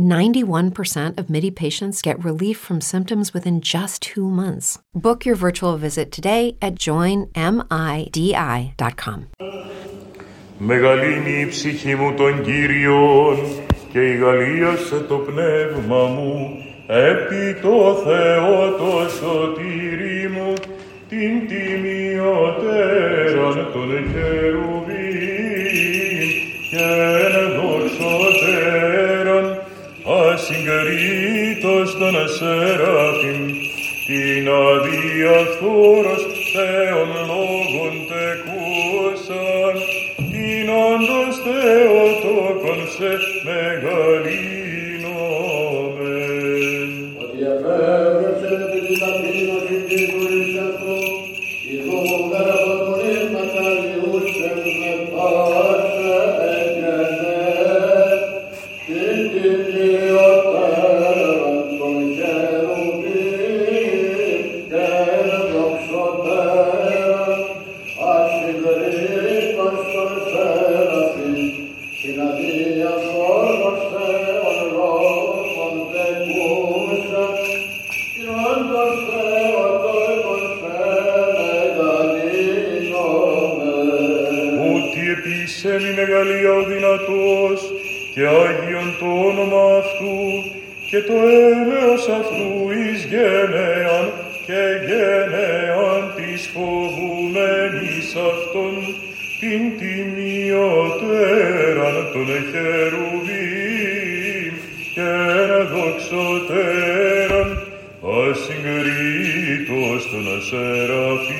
91% of MIDI patients get relief from symptoms within just two months. Book your virtual visit today at joinmidi.com. Μεγαλύνει η ψυχή μου τον Κύριον και η Γαλλίασε το πνεύμα μου επί το Θεό το σωτήρι μου την τιμιωτέραν των χερουβίν και δοξωτέραν ασυγκρίτως των σεράφιμ την αδιαφθόρος Θεον λόγων τεκούσαν την όντως Θεοτόκον σε μεγαλύνομεν. Και το έλεος αυτού εις γενεάν και γενεάν της φοβουμένης αυτών την τιμιωτέραν των χερουβίμ και δοξωτέραν ασυγκρίτως των σεραφείμ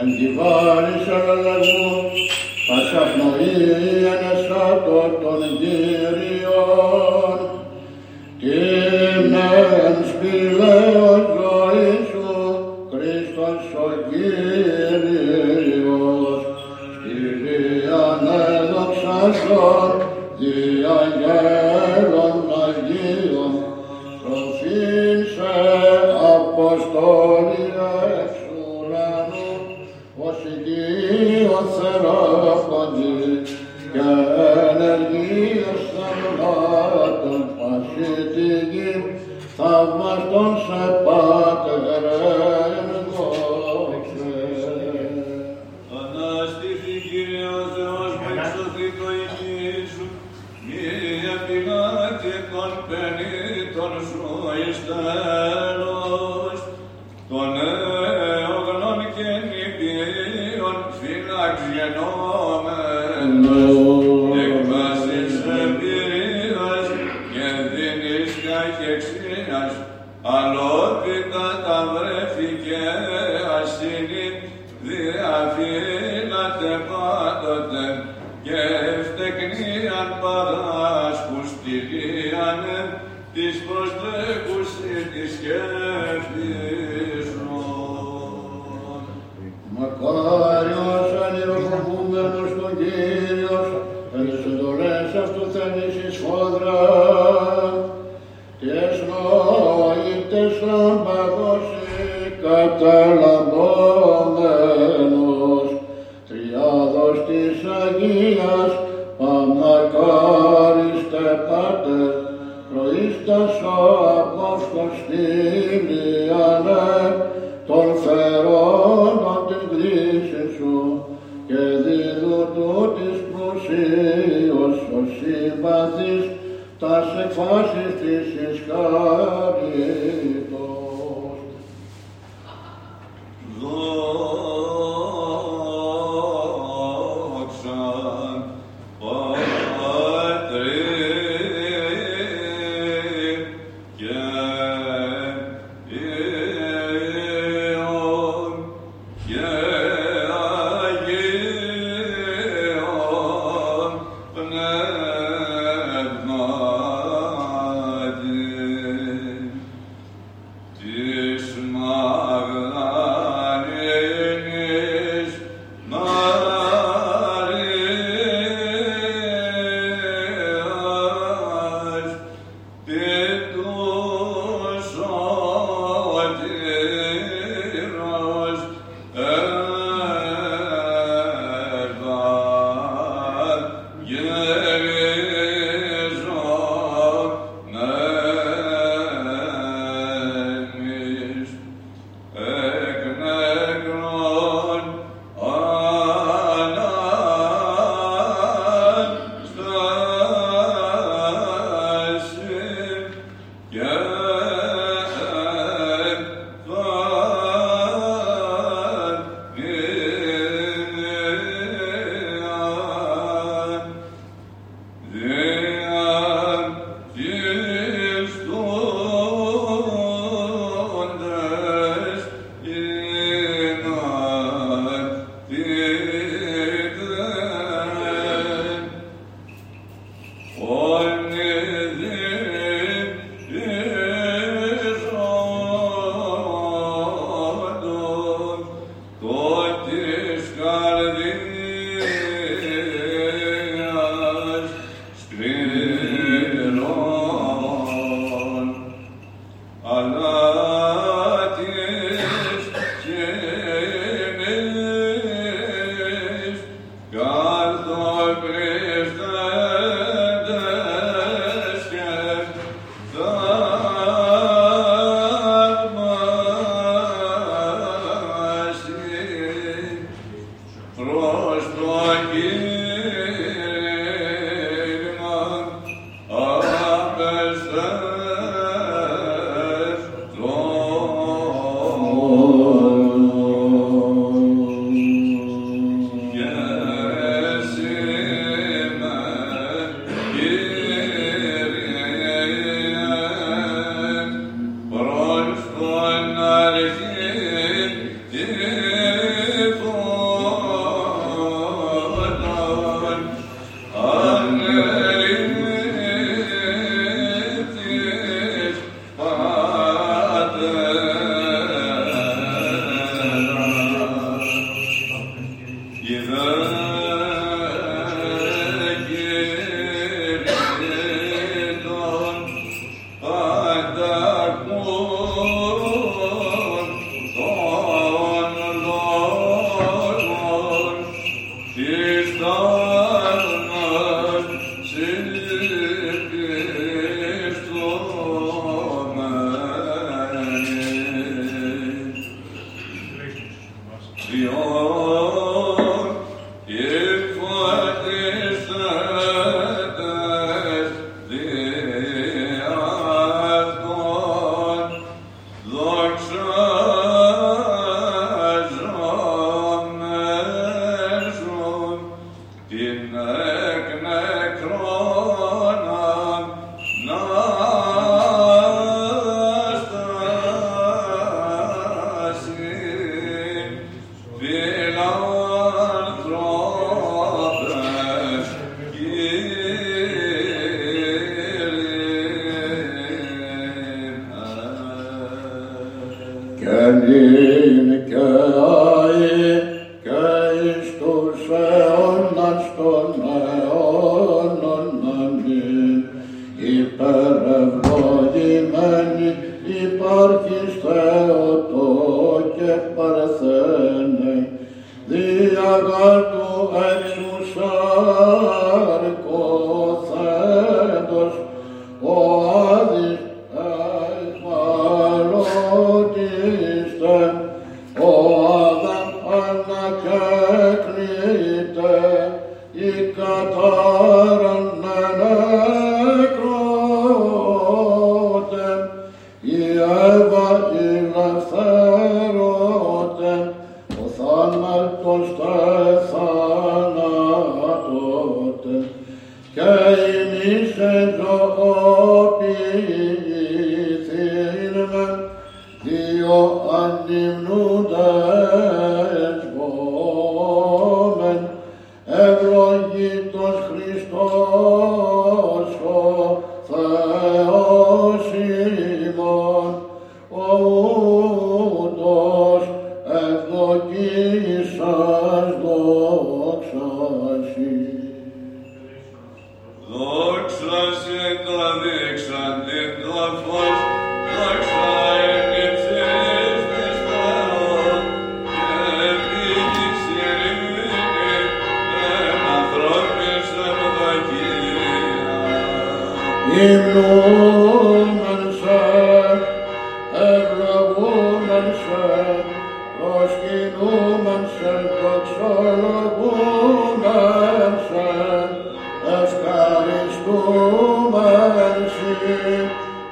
Εν τη βάρησα λαγού, πασαχνοίαν εσκάτω των Κύριων, την εν σπηλαίος ζωήσου, Χριστός ο Κύριος, στη βίαν έδοξασον, δια γέρον Αγίων, προφήν Αποστόλη, και ενεργείας θαυμάτων πάση τη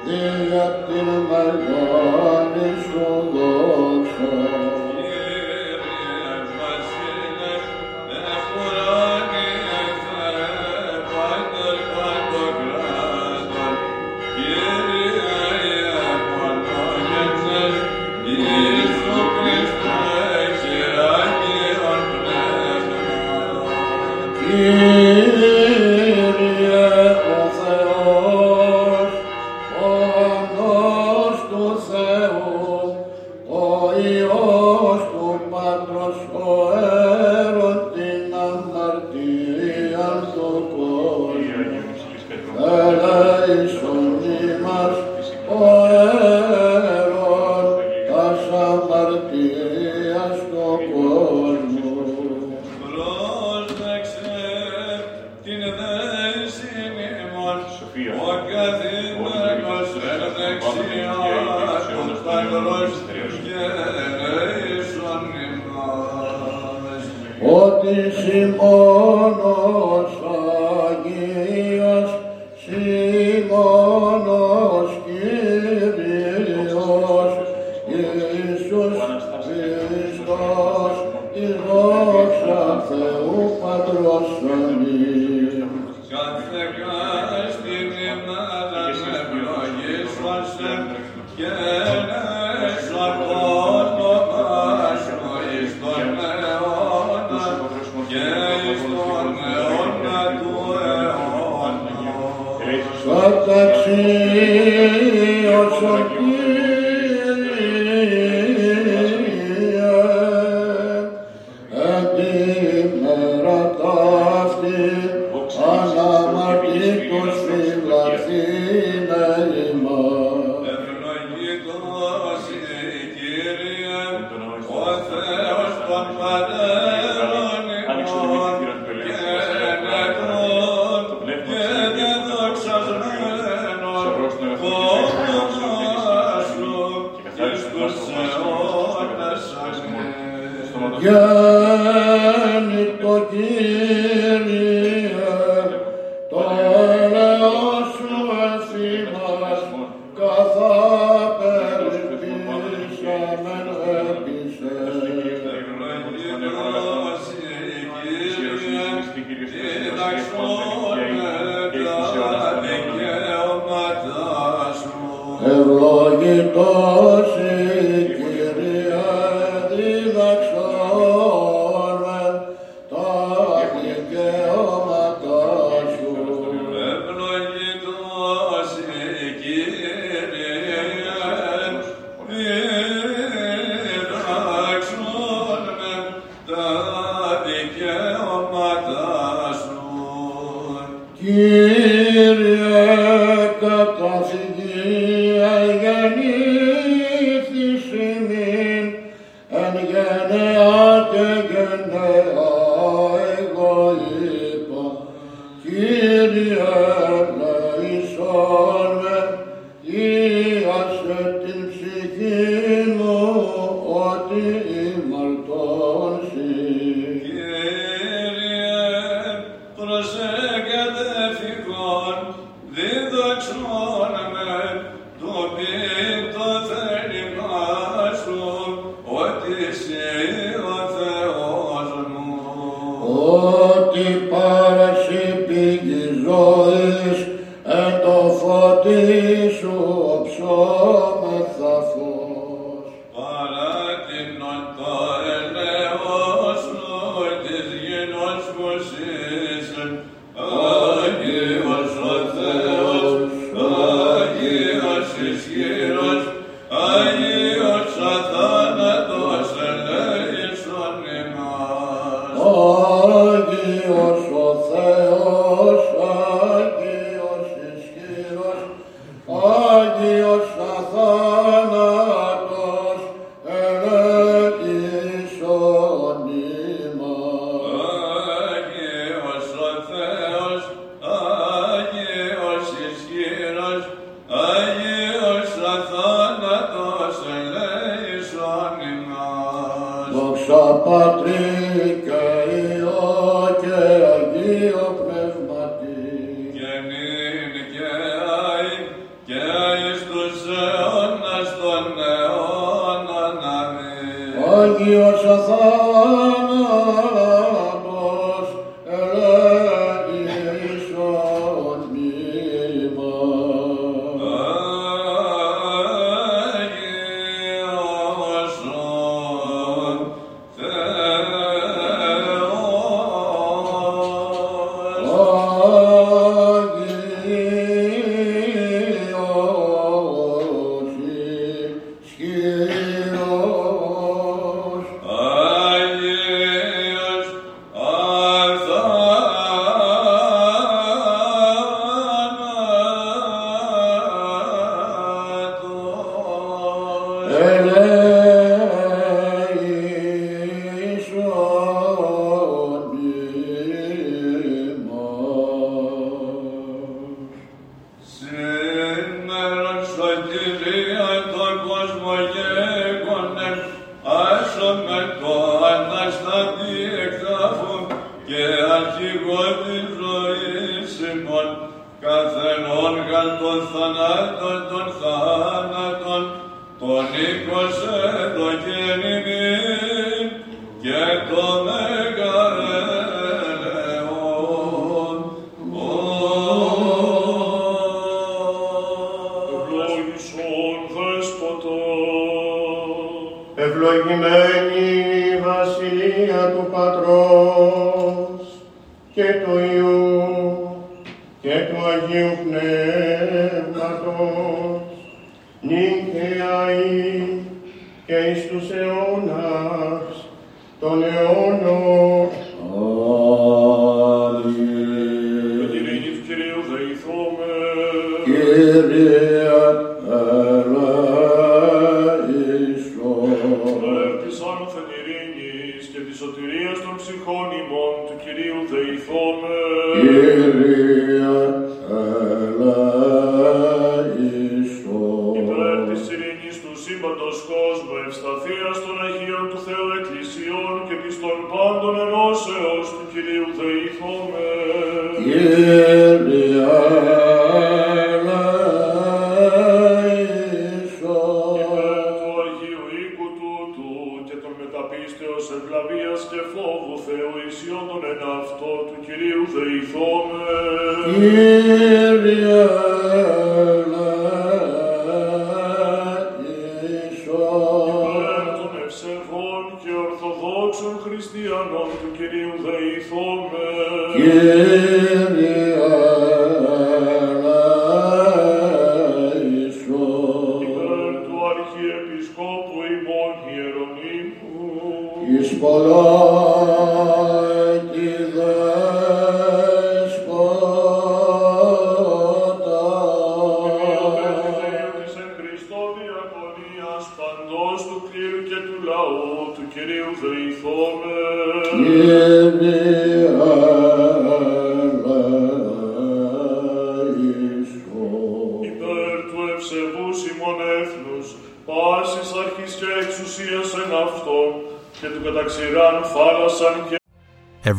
δια την μεγάλη σου δόξα.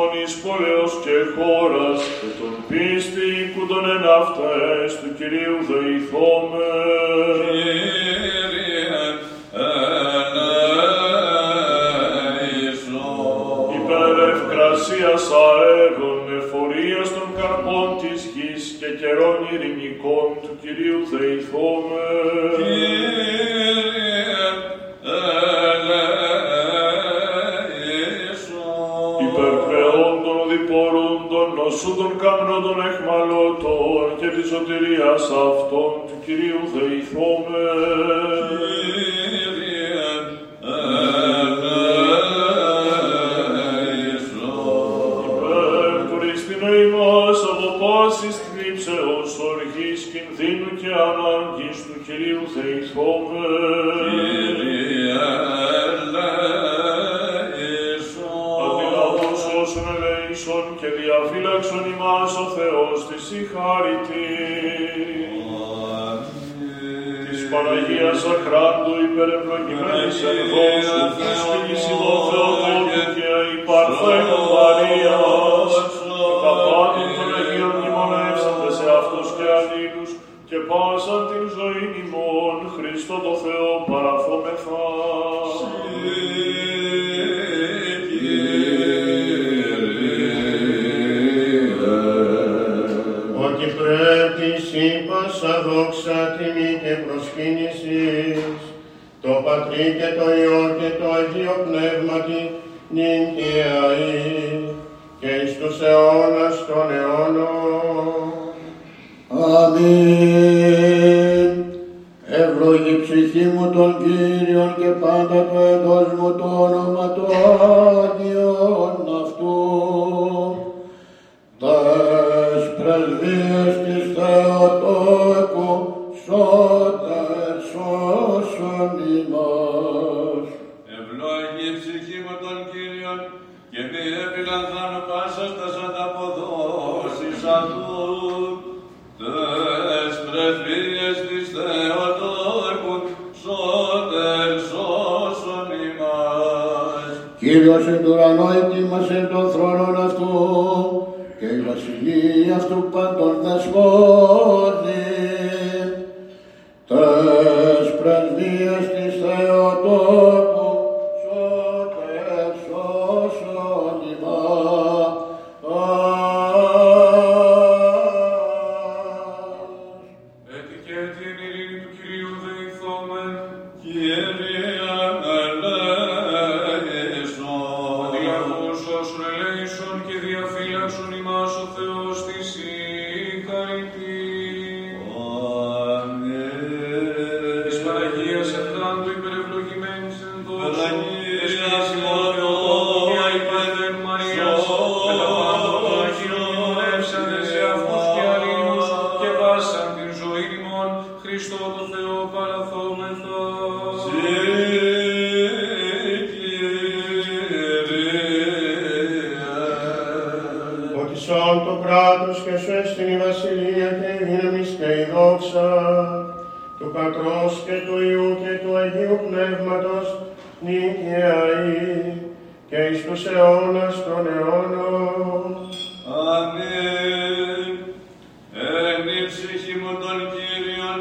Μόνης πόλεως και χώρας, και των πίστη που τον εν αυτές του Κυρίου δεηθώμε. Υπέρ ευκρασίας αέρων, εφορίας των καρπών της γης και καιρών ειρηνικών του Κυρίου Θεηθώμε. Υπέρ των νοσού των καμνών των εχμαλώτων και της σωτηρίας αυτών του Κυρίου Θεηθώμε. Βασιλεία και η δύναμις και η δόξα του Πατρός και του Υιού και του Αγίου Πνεύματος νυν και αεί και εις τους αιώνας των αιώνων. Αμήν. Εν η ψυχή μου των Κύριων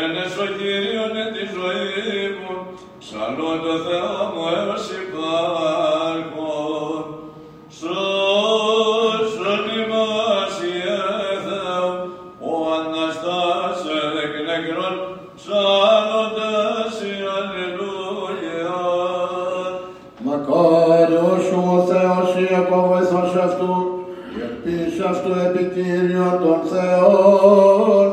εν έσω Κύριον εν τη ζωή μου, ψαλώ το Θεό μου ελπίς αυτού επικύριον των Θεών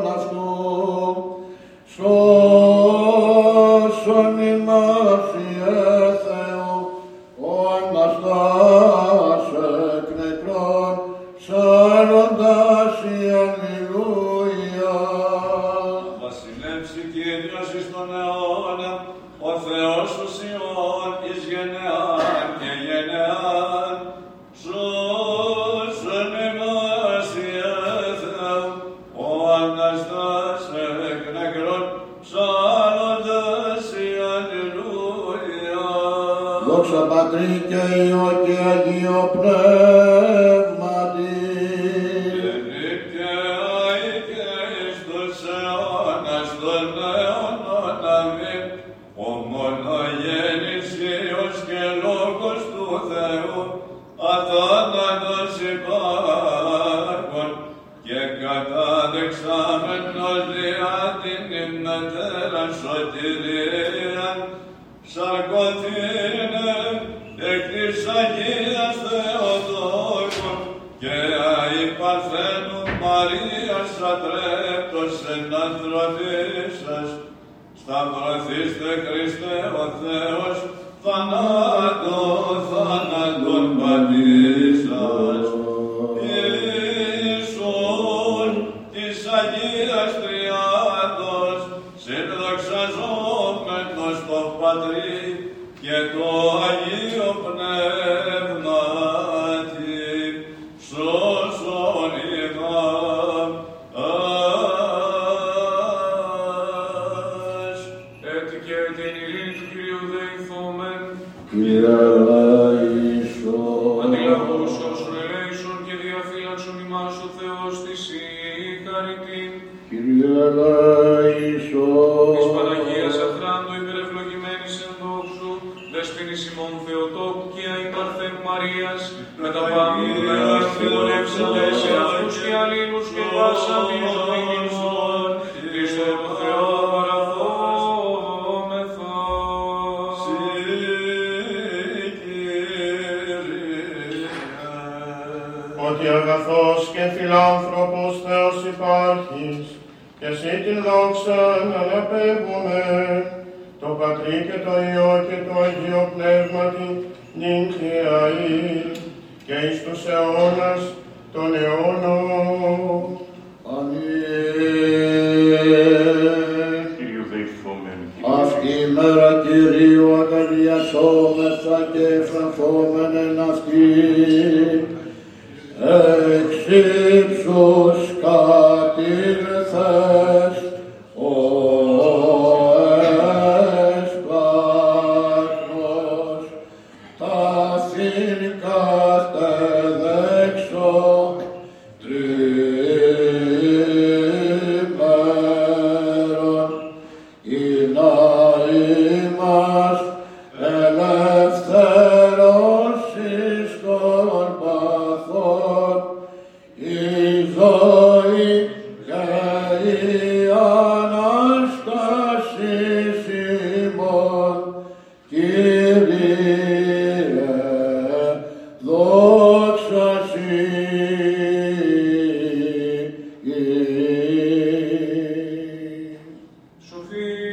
Christi.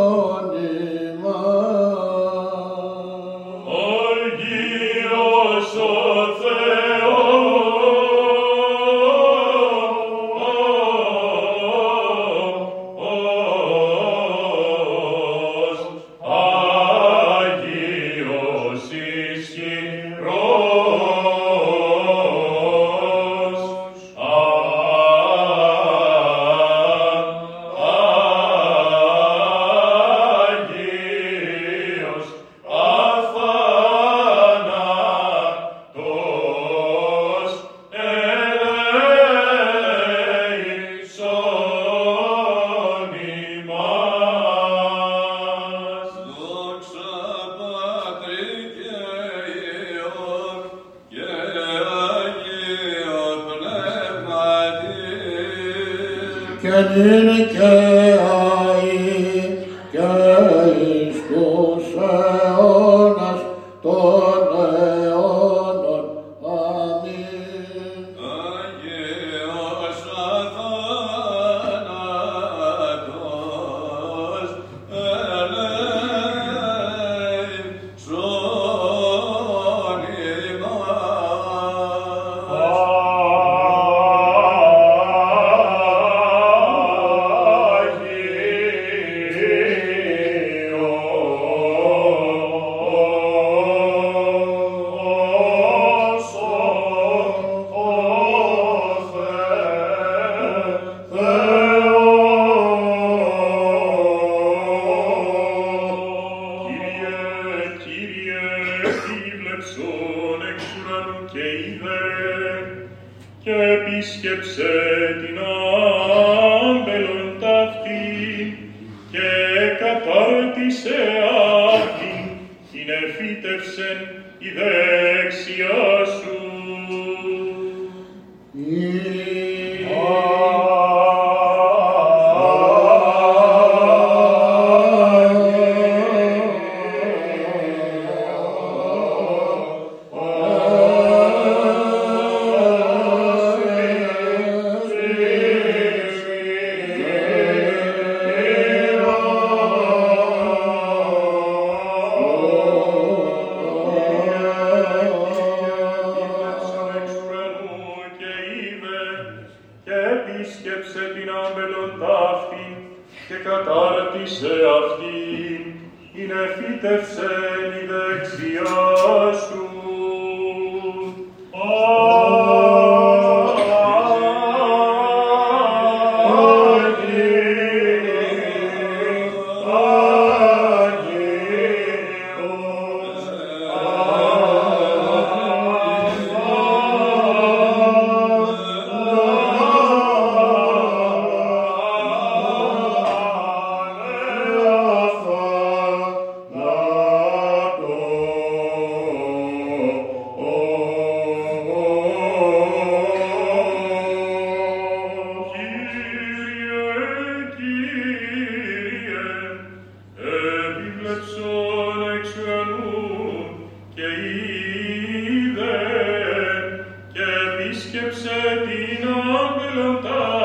Επισκέψε την απελαντά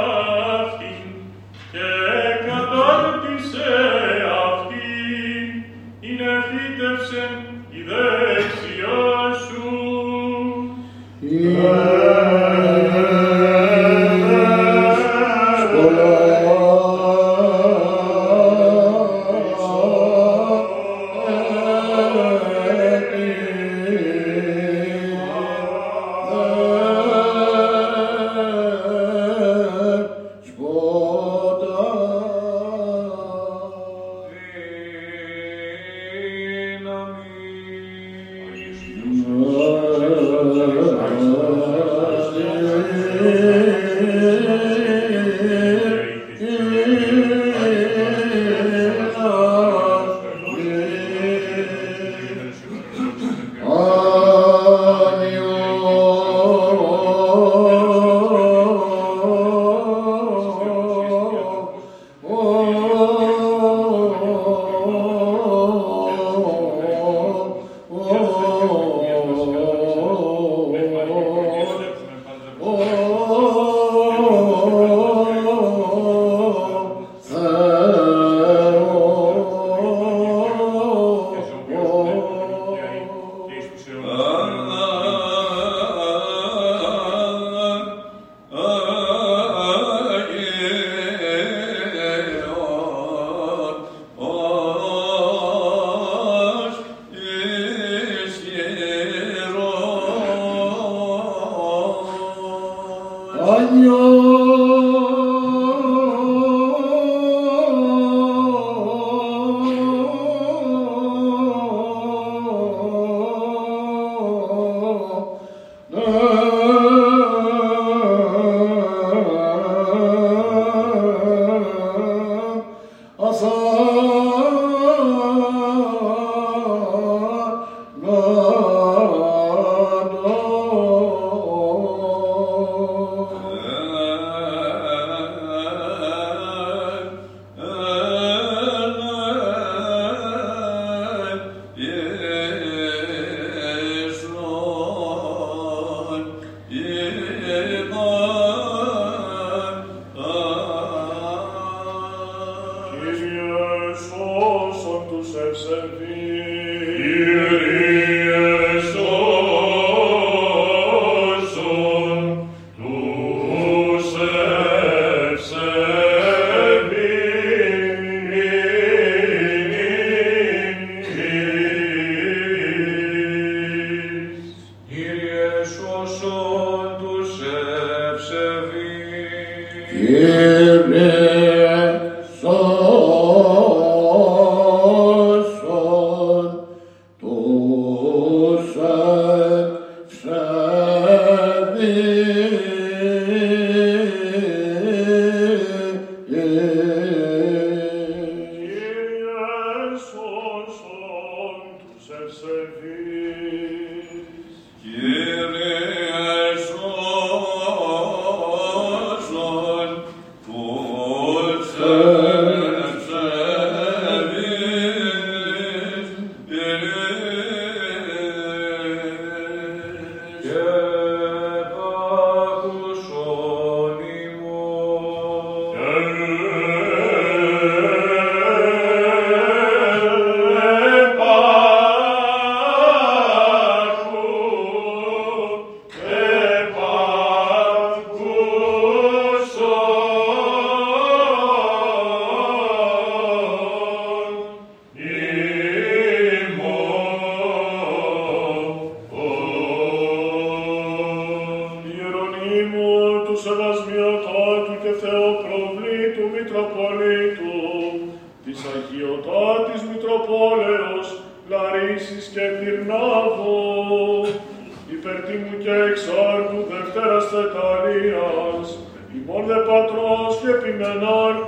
Μητροπόλεως Λαρίς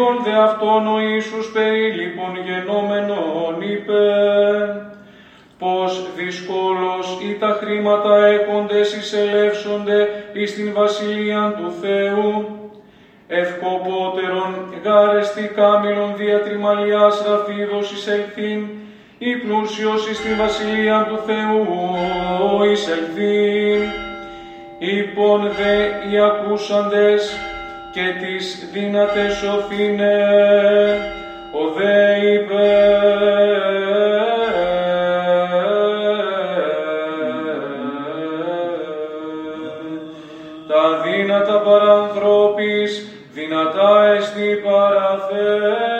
ειδών δε αυτόν ο Ιησούς περίλυπον γενόμενον είπε, πως δυσκόλος ή τα χρήματα έχοντες εισελεύσονται εις την βασιλεία του Θεού, ευκοπότερον γάρεστη κάμιλον διατριμαλιάς ραφίδος εισελθήν, ή πλούσιος εις την βασιλεία του Θεού εισελθήν. Υπόν δε οι ακούσαντες και τις δύνατες σωθήνε, ο δε είπε, τα δύνατα παρανθρώπης, δυνατά εστι παραθέω.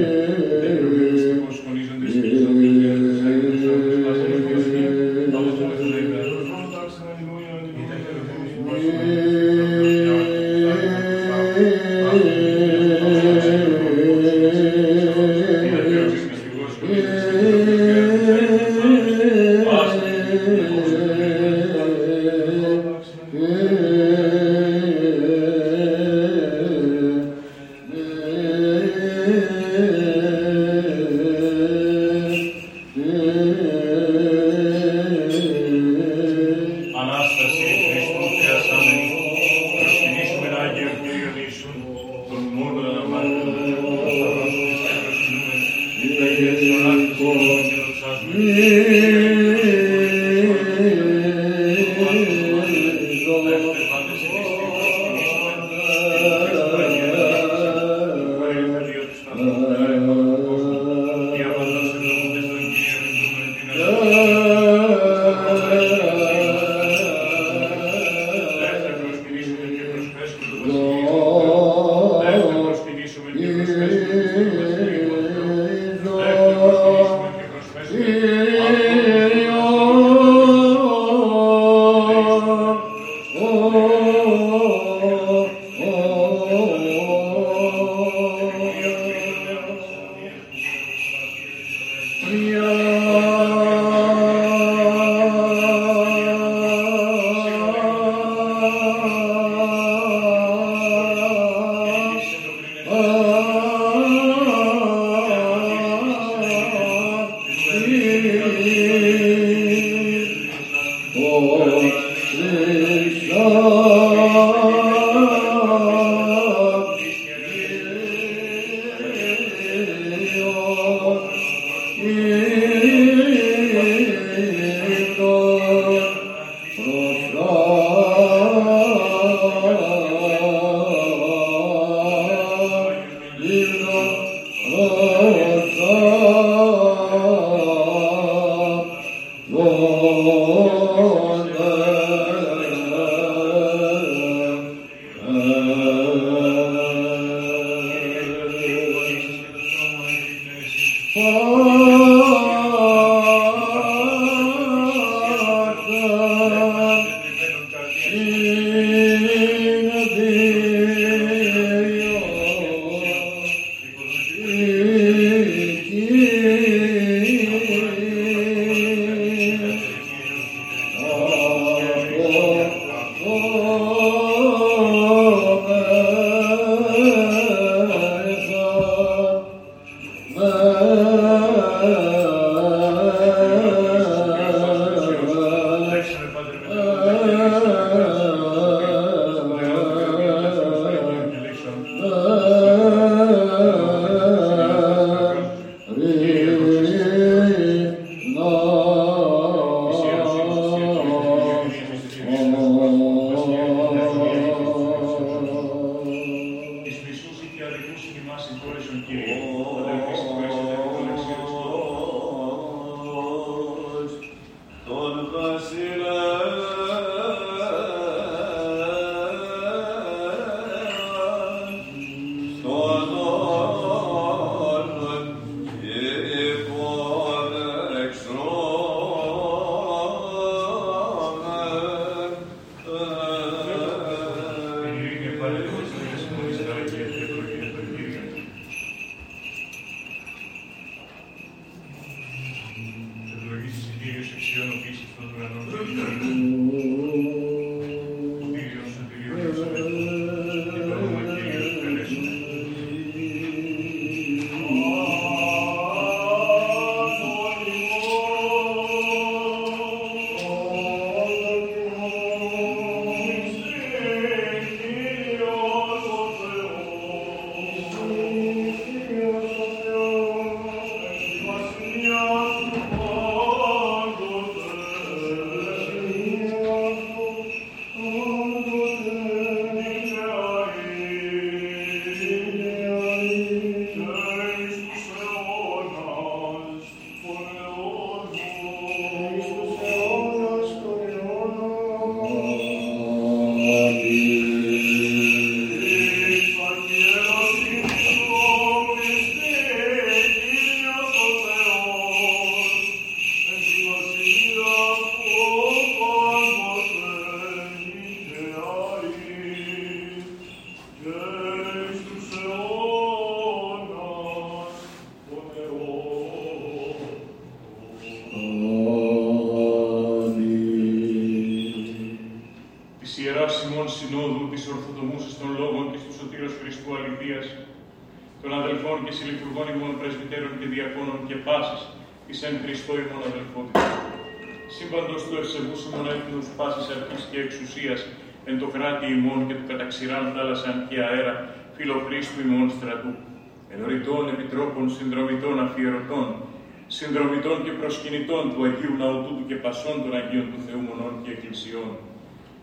Συνδρομητών και προσκυνητών του Αγίου Ναού του και πασών των Αγίων του Θεού Μονών και Εκκλησιών,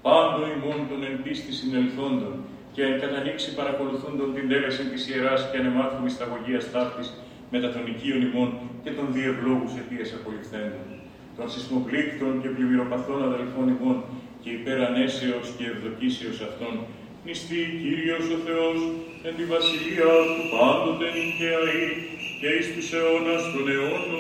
πάντων ημών των εν πίστη συνελθόντων και εν κατανοήξει παρακολουθούντων την τέλεση της Ιεράς και ανεμάθου μυσταγωγίας ταύτης μετά των οικείων ημών και των διευλόγους αιτίες απολυφθέντων, των σεισμοπλήκτων και πλημμυροπαθών αδελφών ημών και υπερανέσεως και ευδοκίσεως αυτών, νηστεί Κύριος ο Θεός εν τη βασιλεία του πάντοτε νικαία και εις τους αιώνας των αιώνων.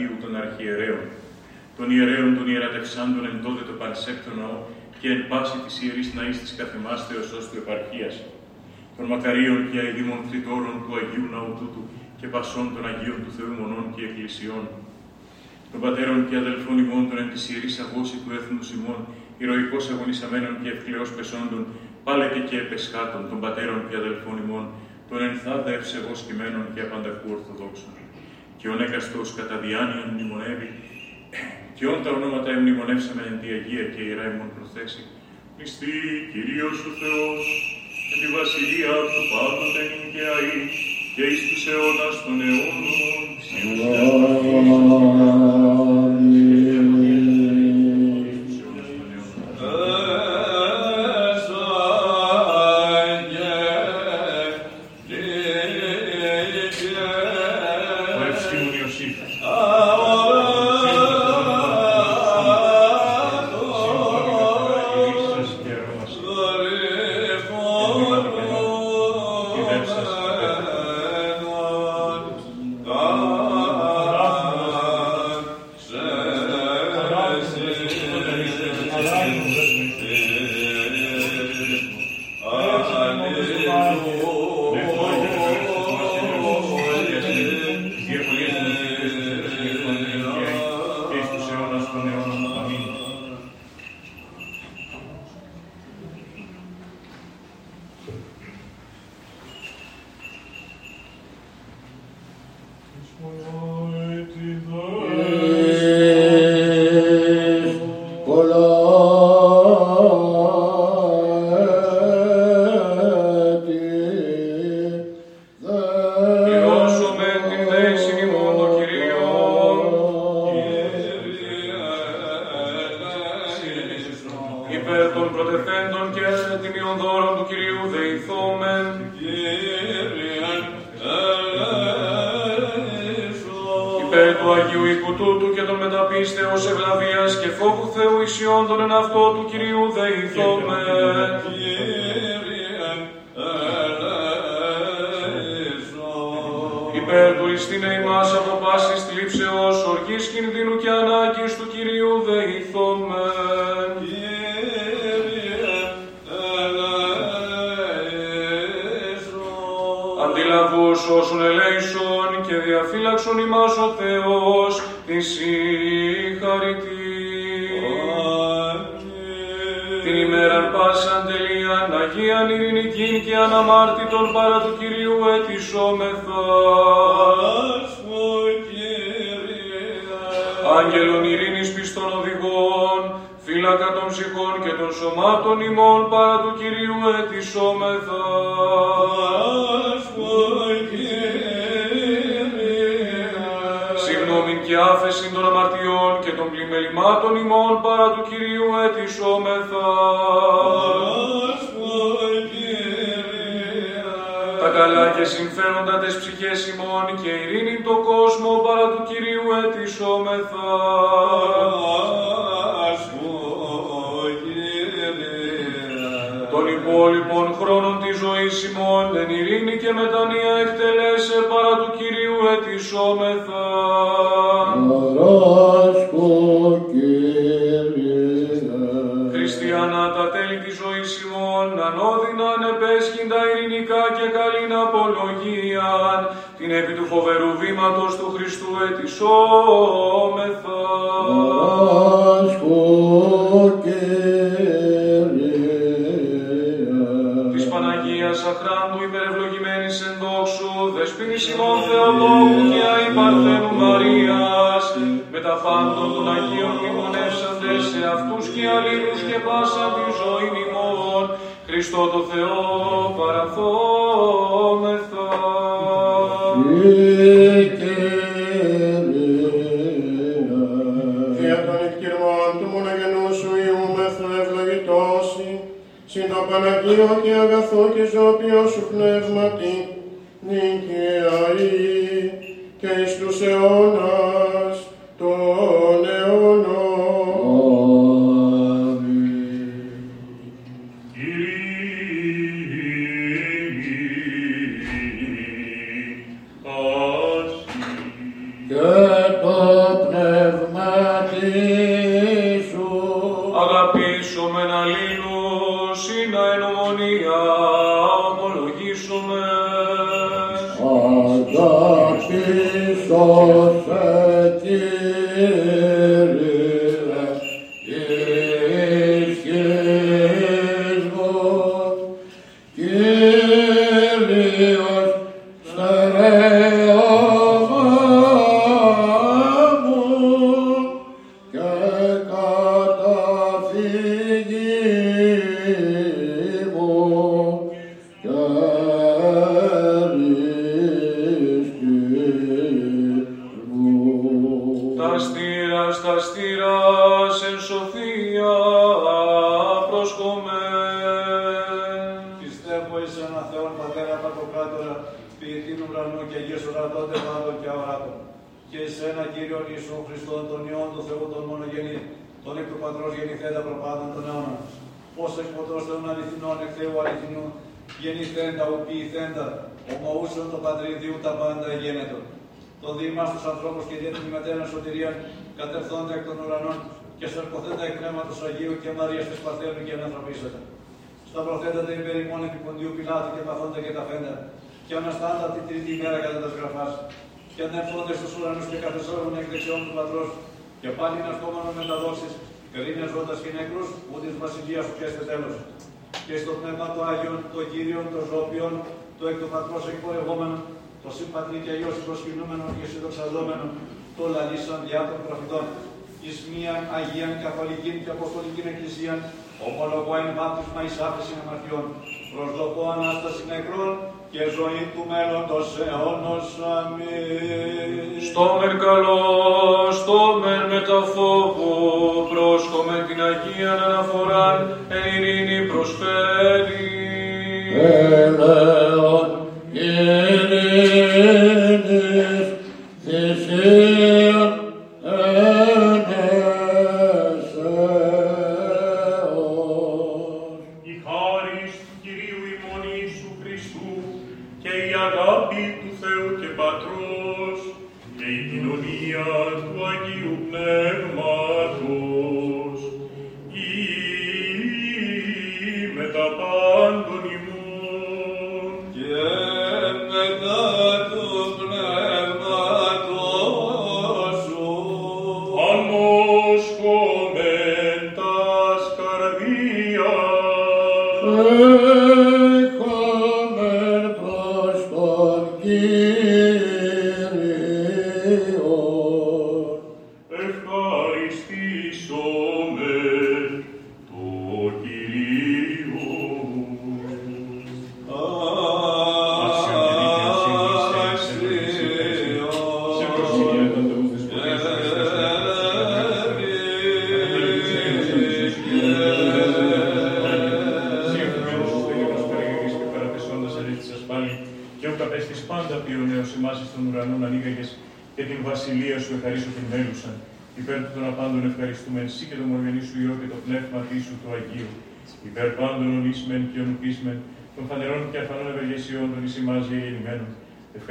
εναντίου των αρχιερέων, των ιερέων των ιερατευσάντων εν τότε το Πανσέκτο ναό και εν πάση της ιερής ναής της καθεμάς θεωσός του επαρχίας, των μακαρίων και αειδήμων θρητόρων του Αγίου Ναού τούτου και πασών των Αγίων του Θεού μονών και εκκλησιών, των πατέρων και αδελφών ημών των εν της ιερής αγώση του Έθνους Σιμών, ηρωικώς αγωνισαμένων και ευκλαιώς πεσόντων, πάλι και επεσκάτων επεσχάτων των πατέρων και αδελφών ημών, των ενθάδα ευσεβώς κειμένων και απανταχού Ορθοδόξων και ο έκαστος κατά διάνοιον μνημονεύει, ε, και όν τα ονόματα εμνημονεύσαμε εν τη Αγία και η Ράιμον προθέσει, μισθή Κυρίος ο Θεός, εν τη βασιλεία του πάντοτε και αή, και εις τους αιώνας των αιώνων, Ιησού Χριστόν, τον Υιόν του Θεού, τον μονογενή, τον εκ του Πατρός γεννηθέντα προπάντων των αιώνων. Πώς εκ ποτός των αληθινών εκ Θεού αληθινού, γεννηθέντα, ο ποιηθέντα, ομοούσον το Πατρίδιου τα πάντα γένετο. Το δήμα στους ανθρώπους και δια την μετέρα σωτηρίας, κατευθώντα εκ των ουρανών και σαρκωθέντα εκ πνεύματος Αγίου και Μαρίας της Παρθένου και ανθρωπίσατε. Στα προθέτατε υπέρ ημών επί Ποντίου Πιλάτου και παθώντα και τα φέντα, και αναστάντα την τρίτη ημέρα κατά τα γραφάς, και ανερθόνται στους ουρανούς και καθεσόρουν εκ δεξιών του Πατρός, και πάλι ναυτόμενο με τα δόξεις, κρίνες ζώντας και νεκρούς, που της βασιλείας σου πιέστε τέλος. Και στο πνεύμα του Άγιον, το Κύριον, το Ζώπιον, το εκ του Πατρός εκπορευόμενο, το συμπατρί και Υιός προσκυνούμενο και συνδοξαζόμενο, το λαλήσαν διά των προφητών, εις μίαν Αγίαν Καθολικήν και Αποστολικήν Εκκλησίαν, ομολογώ εν βάπτισμα εις άφεση αμαρτιών, προσδοκώ Ανάσταση νεκρών και ζωή του μέλλοντος αιώνος. Αμήν. Στο μεν καλό, στο μεν μεταφόβου, πρόσκομεν την Αγία αναφοράν, εν ειρήνη προσφέρει. Ελέον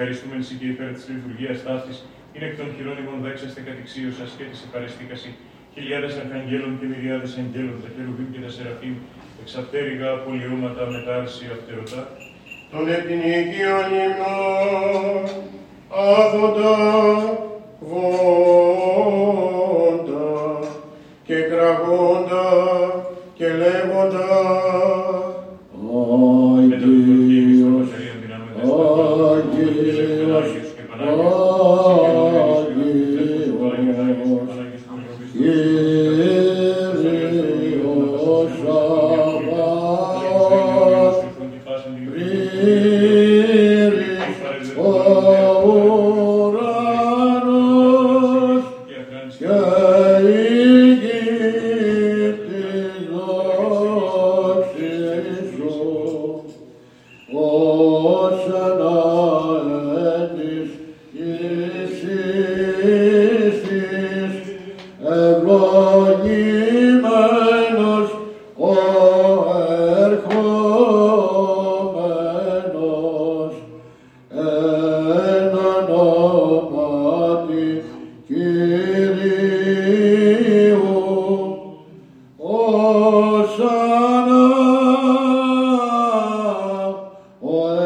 Ευχαριστούμε εσύ και υπέρ της λειτουργίας ταύτης, είναι εκ των χειρών ημών δέξαστε κατηξίωσας και της επαρεστήκαση, χιλιάδες αρχαγγέλων και μυριάδες αγγέλων, τα χερουβίμ και τα σεραφείμ, εξαπτέρυγα πολιώματα μετάρση αυτερωτά, των επινίκιων υμνών, άδοντα, βόντα και κραγόντα και λέγοντα Άγιος,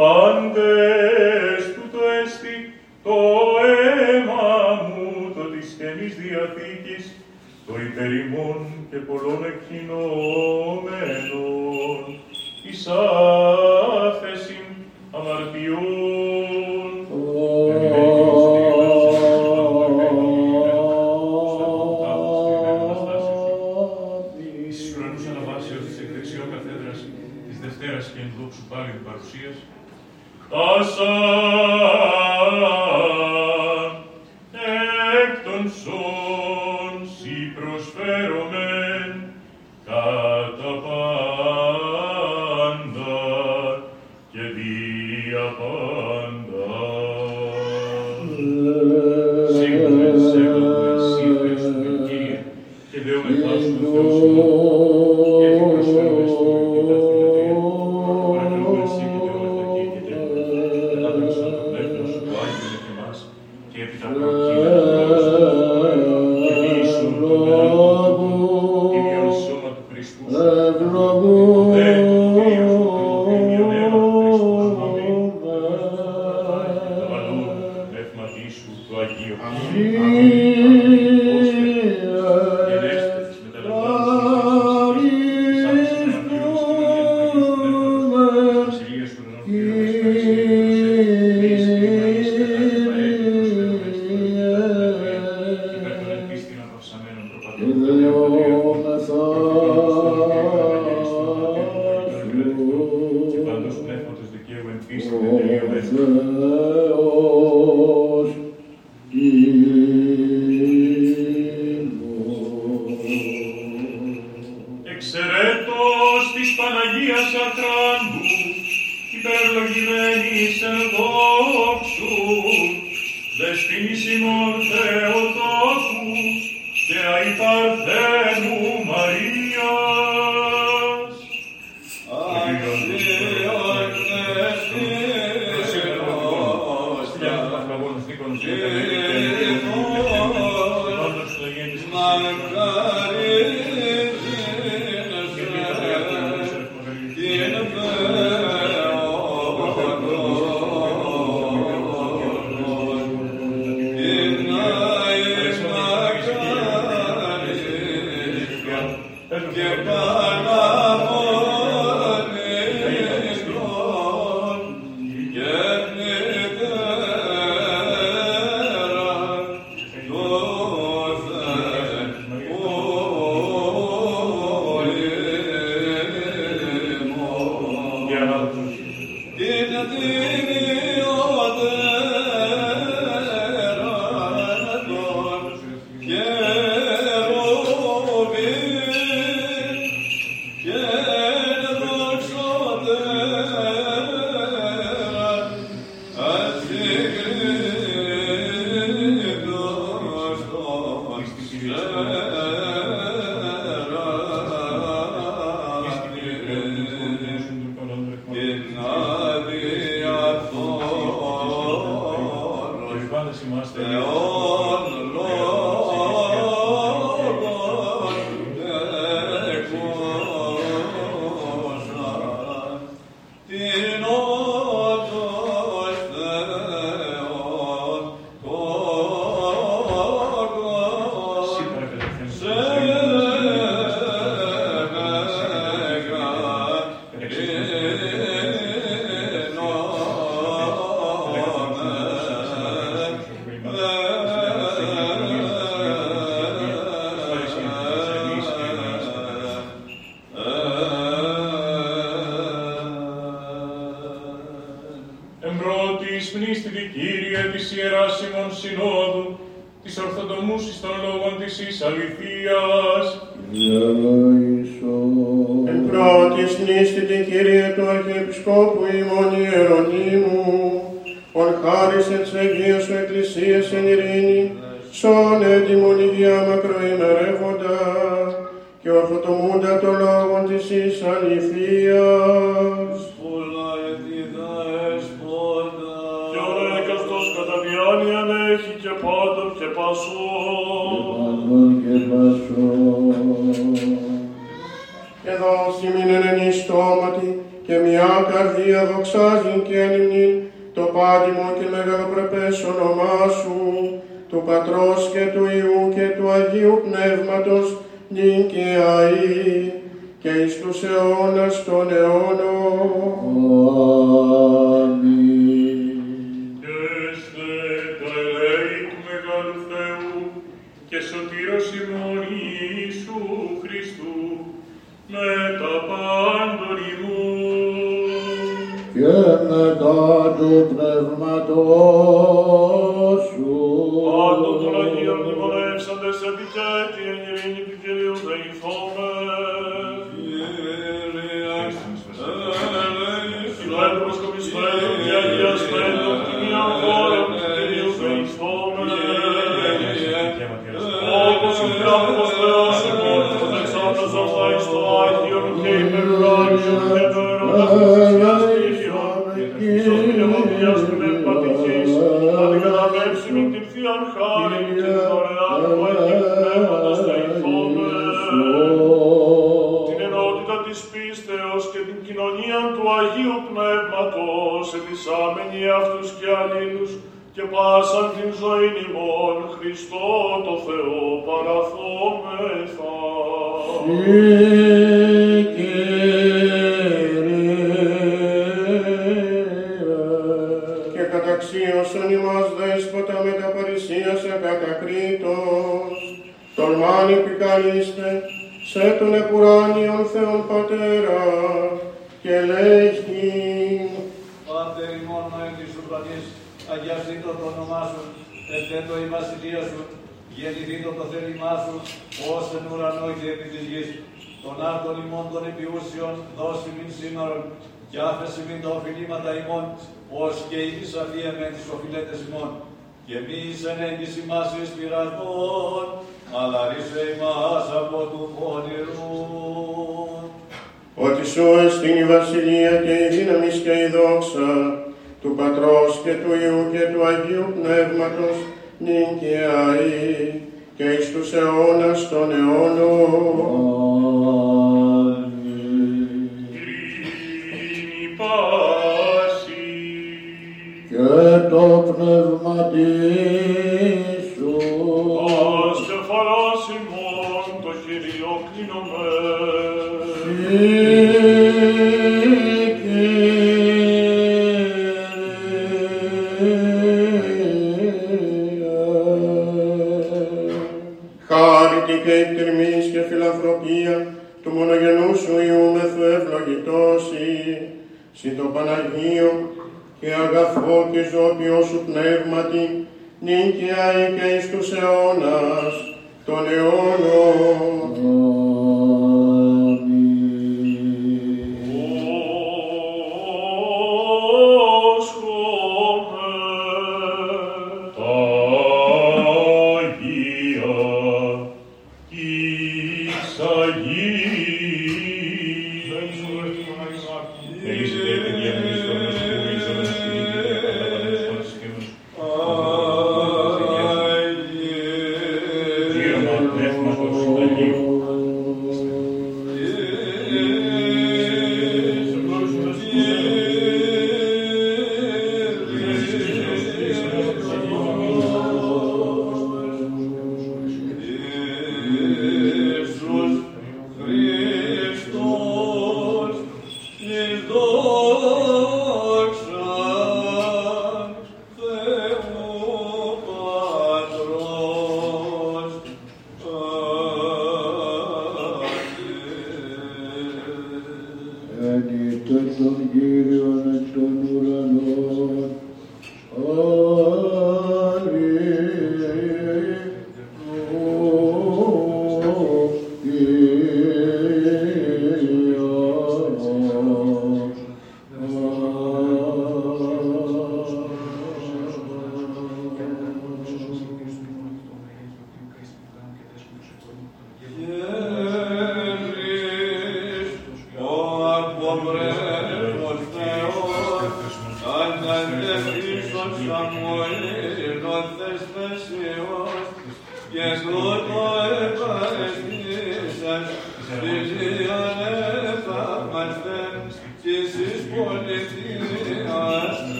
Τούτο μου έστι το σώμα, το υπερημών πλωμένον εις άφεσιν αμαρτιών. Ιετε εξ αυτού πάντες, τούτο έστι το αίμα μου, το της Καινής Διαθήκης, το υπερημών και πολλών εκκοινωμένων, εις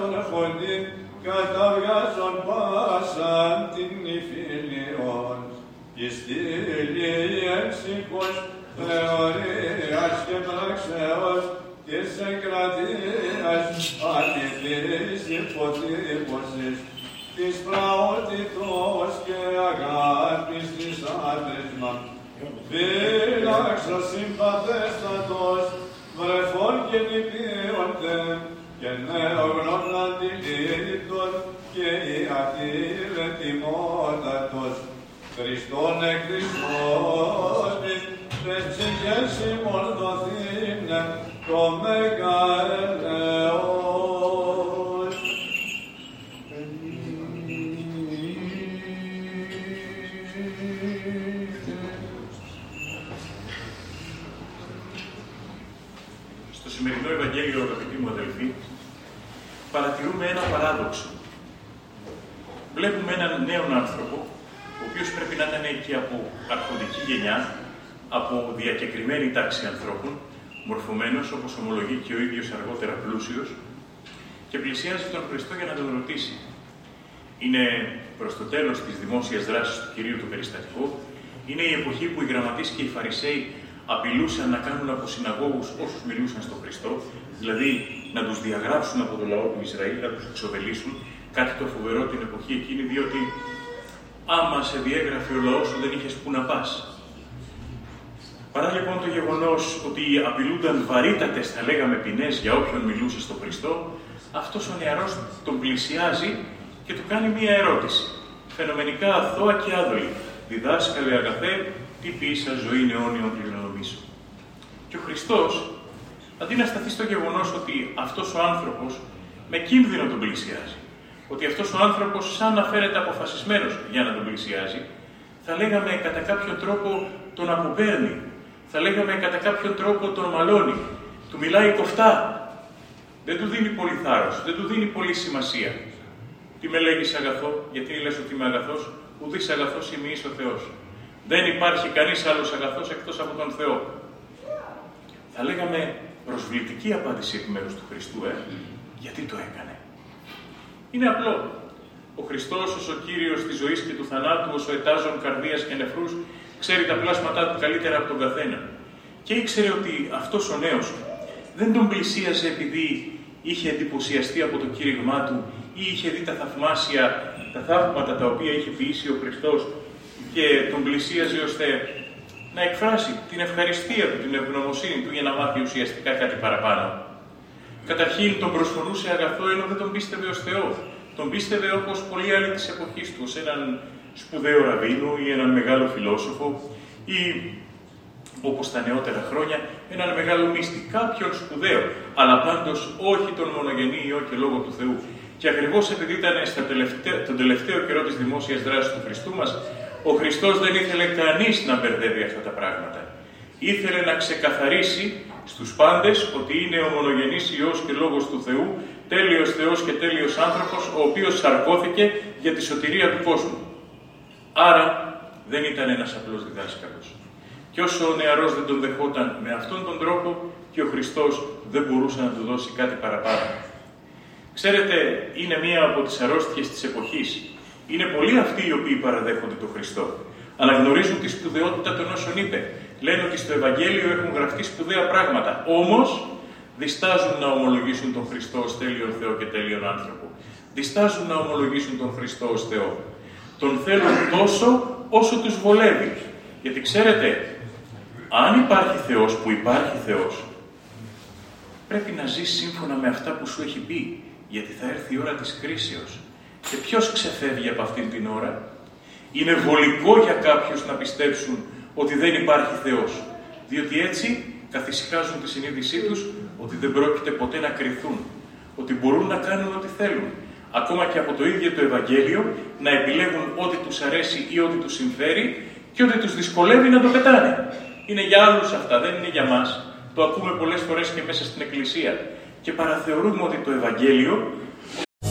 τον φωνή καταβγάζον πάσαν την νηφίλιον και στήλη εμψυχος θεωρίας και πραξέως της εγκρατείας αντιθείς υποτύπωσης της πραότητος και αγάπης της άδεσμα. Φύλαξα συμπαθέστατος, βρεφών και νηπίονται, και νέογνων αντιλήπτων και η ατήλε τιμότατος, Χριστόν εκ Χριστός, και ψυχές ημών το μεγάλο. παρατηρούμε ένα παράδοξο. Βλέπουμε έναν νέο άνθρωπο, ο οποίος πρέπει να ήταν και από αρχοντική γενιά, από διακεκριμένη τάξη ανθρώπων, μορφωμένος όπως ομολογεί και ο ίδιος αργότερα πλούσιος, και πλησιάζει τον Χριστό για να τον ρωτήσει. Είναι προς το τέλος της δημόσιας δράσης του Κυρίου του Περιστατικού. είναι η εποχή που οι γραμματείς και οι Φαρισαίοι απειλούσαν να κάνουν από συναγόγους όσους μιλούσαν στον Χριστό, δηλαδή να τους διαγράψουν από το λαό του Ισραήλ, να τους εξοβελήσουν, κάτι το φοβερό την εποχή εκείνη, διότι άμα σε διέγραφε ο λαός σου δεν είχες που να πας. Παρά λοιπόν το γεγονός ότι απειλούνταν βαρύτατες, θα λέγαμε, ποινές για όποιον μιλούσε στον Χριστό, αυτός ο νεαρός τον πλησιάζει και του κάνει μία ερώτηση. Φαινομενικά αθώα και άδολη. Διδάσκαλε αγαθέ, τι πείσα ζωή είναι αιώνιον σου. Και ο Χριστός Αντί να σταθεί στο γεγονός ότι αυτός ο άνθρωπος με κίνδυνο τον πλησιάζει, ότι αυτός ο άνθρωπος, σαν να φέρεται αποφασισμένος για να τον πλησιάζει, θα λέγαμε κατά κάποιο τρόπο τον αποπέρνει, θα λέγαμε κατά κάποιο τρόπο τον μαλώνει, του μιλάει κοφτά, δεν του δίνει πολύ θάρρος, δεν του δίνει πολύ σημασία. Τι με λέγεις αγαθό, γιατί λες ότι είμαι αγαθός, ουδής αγαθός είμαι ο Θεός. Δεν υπάρχει κανείς άλλος αγαθός εκτός από τον Θεό. Θα λέγαμε προσβλητική απάντηση εκ μέρους του Χριστού, ε. Γιατί το έκανε. Είναι απλό. Ο Χριστός, ως ο Κύριος της ζωής και του θανάτου, ως ο ετάζων καρδίας και νεφρούς, ξέρει τα πλάσματά του καλύτερα από τον καθένα. Και ήξερε ότι αυτός ο νέος δεν τον πλησίαζε επειδή είχε εντυπωσιαστεί από το κήρυγμά του ή είχε δει τα θαυμάσια, τα θαύματα τα οποία είχε ποιήσει ο Χριστός και τον πλησίαζε ώστε να εκφράσει την ευχαριστία του, την ευγνωμοσύνη του για να μάθει ουσιαστικά κάτι παραπάνω. Καταρχήν τον προσφωνούσε αγαθό ενώ δεν τον πίστευε ως Θεός. Τον πίστευε όπως πολλοί άλλοι της εποχής του, ως έναν σπουδαίο ραβίνο ή έναν μεγάλο φιλόσοφο ή όπως τα νεότερα χρόνια, έναν μεγάλο μύστη, κάποιον σπουδαίο, αλλά πάντως όχι τον μονογενή Υιό και Λόγο του Θεού. Και ακριβώς επειδή ήταν στα τελευταίο, τον τελευταίο καιρό της δημόσιας δράσης του Χριστού μας, ο Χριστός δεν ήθελε κανείς να μπερδεύει αυτά τα πράγματα. Ήθελε να ξεκαθαρίσει στους πάντες ότι είναι ο μονογενής Υιός και Λόγος του Θεού, τέλειος Θεός και τέλειος άνθρωπος, ο οποίος σαρκώθηκε για τη σωτηρία του κόσμου. Άρα δεν ήταν ένας απλός διδάσκαλος. Και όσο ο νεαρός δεν τον δεχόταν με αυτόν τον τρόπο, και ο Χριστός δεν μπορούσε να του δώσει κάτι παραπάνω. Ξέρετε, είναι μία από τις αρρώστιες της εποχής. Είναι πολλοί αυτοί οι οποίοι παραδέχονται τον Χριστό. Αναγνωρίζουν τη σπουδαιότητα των όσων είπε. Λένε ότι στο Ευαγγέλιο έχουν γραφτεί σπουδαία πράγματα. Όμως, διστάζουν να ομολογήσουν τον Χριστό ως τέλειον Θεό και τέλειον άνθρωπο. Διστάζουν να ομολογήσουν τον Χριστό ως Θεό. Τον θέλουν τόσο όσο τους βολεύει. Γιατί ξέρετε, αν υπάρχει Θεός που υπάρχει Θεός, πρέπει να ζεις σύμφωνα με αυτά που σου έχει πει, γιατί θα έρθει η ώρα της κρίσεως. Και ποιος ξεφεύγει από αυτήν την ώρα; Είναι βολικό για κάποιους να πιστέψουν ότι δεν υπάρχει Θεός, διότι έτσι καθησυχάζουν τη συνείδησή τους ότι δεν πρόκειται ποτέ να κρυθούν, ότι μπορούν να κάνουν ό,τι θέλουν, ακόμα και από το ίδιο το Ευαγγέλιο, να επιλέγουν ό,τι τους αρέσει ή ό,τι τους συμφέρει και ό,τι τους δυσκολεύει να το πετάνε. Είναι για άλλους αυτά, δεν είναι για μας. Το ακούμε πολλές φορές και μέσα στην Εκκλησία. Και παραθεωρούμε ότι το Ευαγγέλιο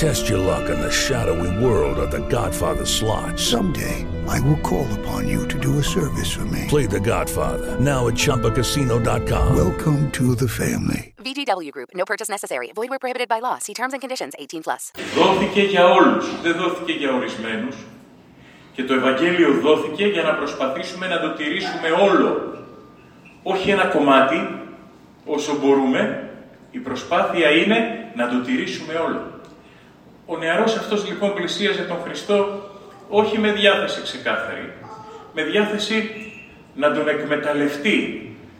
Test your luck in the shadowy world of The Godfather slot. Someday, I will call upon you to do a service for me. Play The Godfather now at ChumbaCasino.com. Welcome to the family. VGW Group. No purchase necessary. Void where prohibited by law. See terms and conditions. 18 plus. Δόθηκε για όλους, δεν δόθηκε για ορισμένους. Και το Ευαγγέλιο δόθηκε για να προσπαθήσουμε να το τηρήσουμε όλο. Όχι ένα κομμάτι, όσο μπορούμε. Η προσπάθεια είναι να το τηρήσουμε όλο. Ο νεαρός αυτός λοιπόν πλησίαζε τον Χριστό όχι με διάθεση ξεκάθαρη, με διάθεση να τον εκμεταλλευτεί,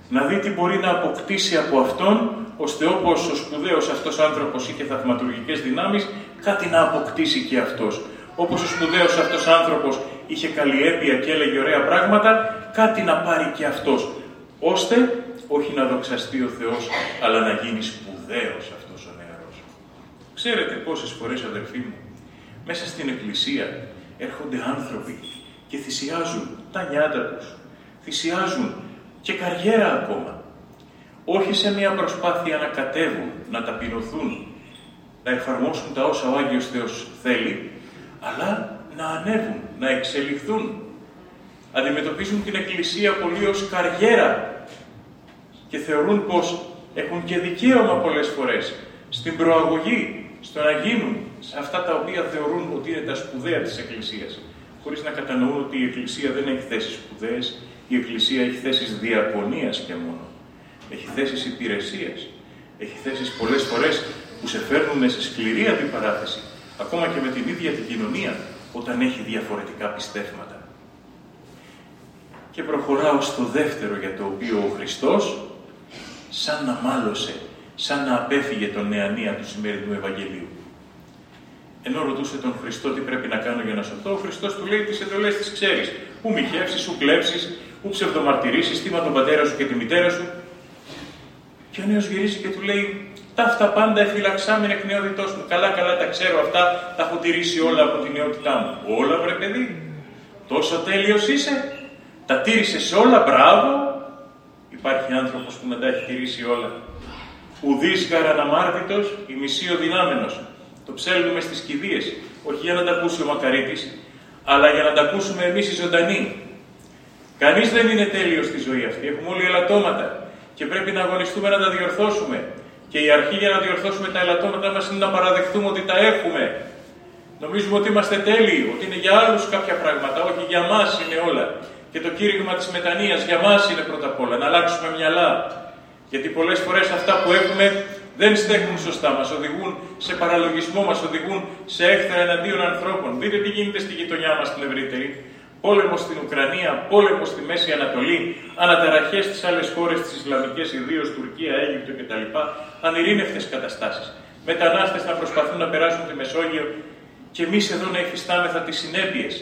να δει τι μπορεί να αποκτήσει από Αυτόν, ώστε όπως ο σπουδαίος αυτός άνθρωπος είχε θαυματουργικές δυνάμεις, κάτι να αποκτήσει και αυτός. Όπως ο σπουδαίος αυτός άνθρωπος είχε καλλιέπεια και έλεγε ωραία πράγματα, κάτι να πάρει και αυτός. Ώστε όχι να δοξαστεί ο Θεός, αλλά να γίνει σπουδαίος αυτός ο νεαρός. Ξέρετε πόσες φορές αδελφοί μου, μέσα στην εκκλησία έρχονται άνθρωποι και θυσιάζουν τα νιάτα τους, θυσιάζουν και καριέρα ακόμα. Όχι σε μια προσπάθεια να κατέβουν, να ταπεινωθούν, να εφαρμόσουν τα όσα ο Άγιος Θεός θέλει, αλλά να ανέβουν, να εξελιχθούν. Αντιμετωπίζουν την Εκκλησία πολύ ως καριέρα και θεωρούν πως έχουν και δικαίωμα πολλές φορές στην προαγωγή, στο να γίνουν σε αυτά τα οποία θεωρούν ότι είναι τα σπουδαία της Εκκλησίας, χωρίς να κατανοούν ότι η Εκκλησία δεν έχει θέσεις σπουδαίες, η Εκκλησία έχει θέσεις διακονίας και μόνο. Έχει θέσεις υπηρεσίας. Έχει θέσεις πολλές φορές που σε φέρνουν σε σκληρή αντιπαράθεση, ακόμα και με την ίδια την κοινωνία, όταν έχει διαφορετικά πιστεύματα. Και προχωράω στο δεύτερο για το οποίο ο Χριστός, σαν να μάλωσε, σαν να απέφυγε τον νεανία του σημερινού Ευαγγελίου. Ενώ ρωτούσε τον Χριστό τι πρέπει να κάνω για να σωθώ, ο Χριστός του λέει τις εντολές τη ξέρεις. Ου μοιχεύσεις, ου κλέψεις, ου ψευδομαρτυρήσεις, θύμα τον πατέρα σου και τη μητέρα σου. Και ο νέος γυρίζει και του λέει: Τα αυτά πάντα εφυλαξάμενε εκ νεότητός μου. Καλά, καλά τα ξέρω αυτά, τα έχω τηρήσει όλα από την νεότητά μου. Όλα, βρε παιδί. Τόσο τέλειος είσαι. Τα τήρησες σε όλα, μπράβο. Υπάρχει άνθρωπος που μετά έχει τηρήσει όλα. Ουδής γαραναμάρτητος, η μισή ο δυνάμενος. Το ψέλνουμε στις κηδείες. Όχι για να τα ακούσει ο Μακαρίτης, αλλά για να τα ακούσουμε εμείς οι ζωντανοί. Κανείς δεν είναι τέλειος στη ζωή αυτή. Έχουμε όλοι ελαττώματα και πρέπει να αγωνιστούμε να τα διορθώσουμε. Και η αρχή για να διορθώσουμε τα ελαττώματά μας είναι να παραδεχτούμε ότι τα έχουμε. Νομίζουμε ότι είμαστε τέλειοι, ότι είναι για άλλους κάποια πράγματα, όχι για μας είναι όλα. Και το κήρυγμα της μετανία για μας είναι πρώτα απ' όλα, να αλλάξουμε μυαλά. Γιατί πολλές φορές αυτά που έχουμε δεν στέκουν σωστά, μας οδηγούν σε παραλογισμό, μας οδηγούν σε έχθρα εναντίον ανθρώπων. Δείτε τι γίνεται στη γειτονιά μας την ευρύτερη. Πόλεμο στην Ουκρανία, πόλεμο στη Μέση Ανατολή, αναταραχές στις άλλες χώρες, τις Ισλαμικές, ιδίως Τουρκία, Αίγυπτο κτλ. Ανειρήνευτες καταστάσεις. Μετανάστες να προσπαθούν να περάσουν τη Μεσόγειο και εμείς εδώ να υφιστάμεθα τις συνέπειες.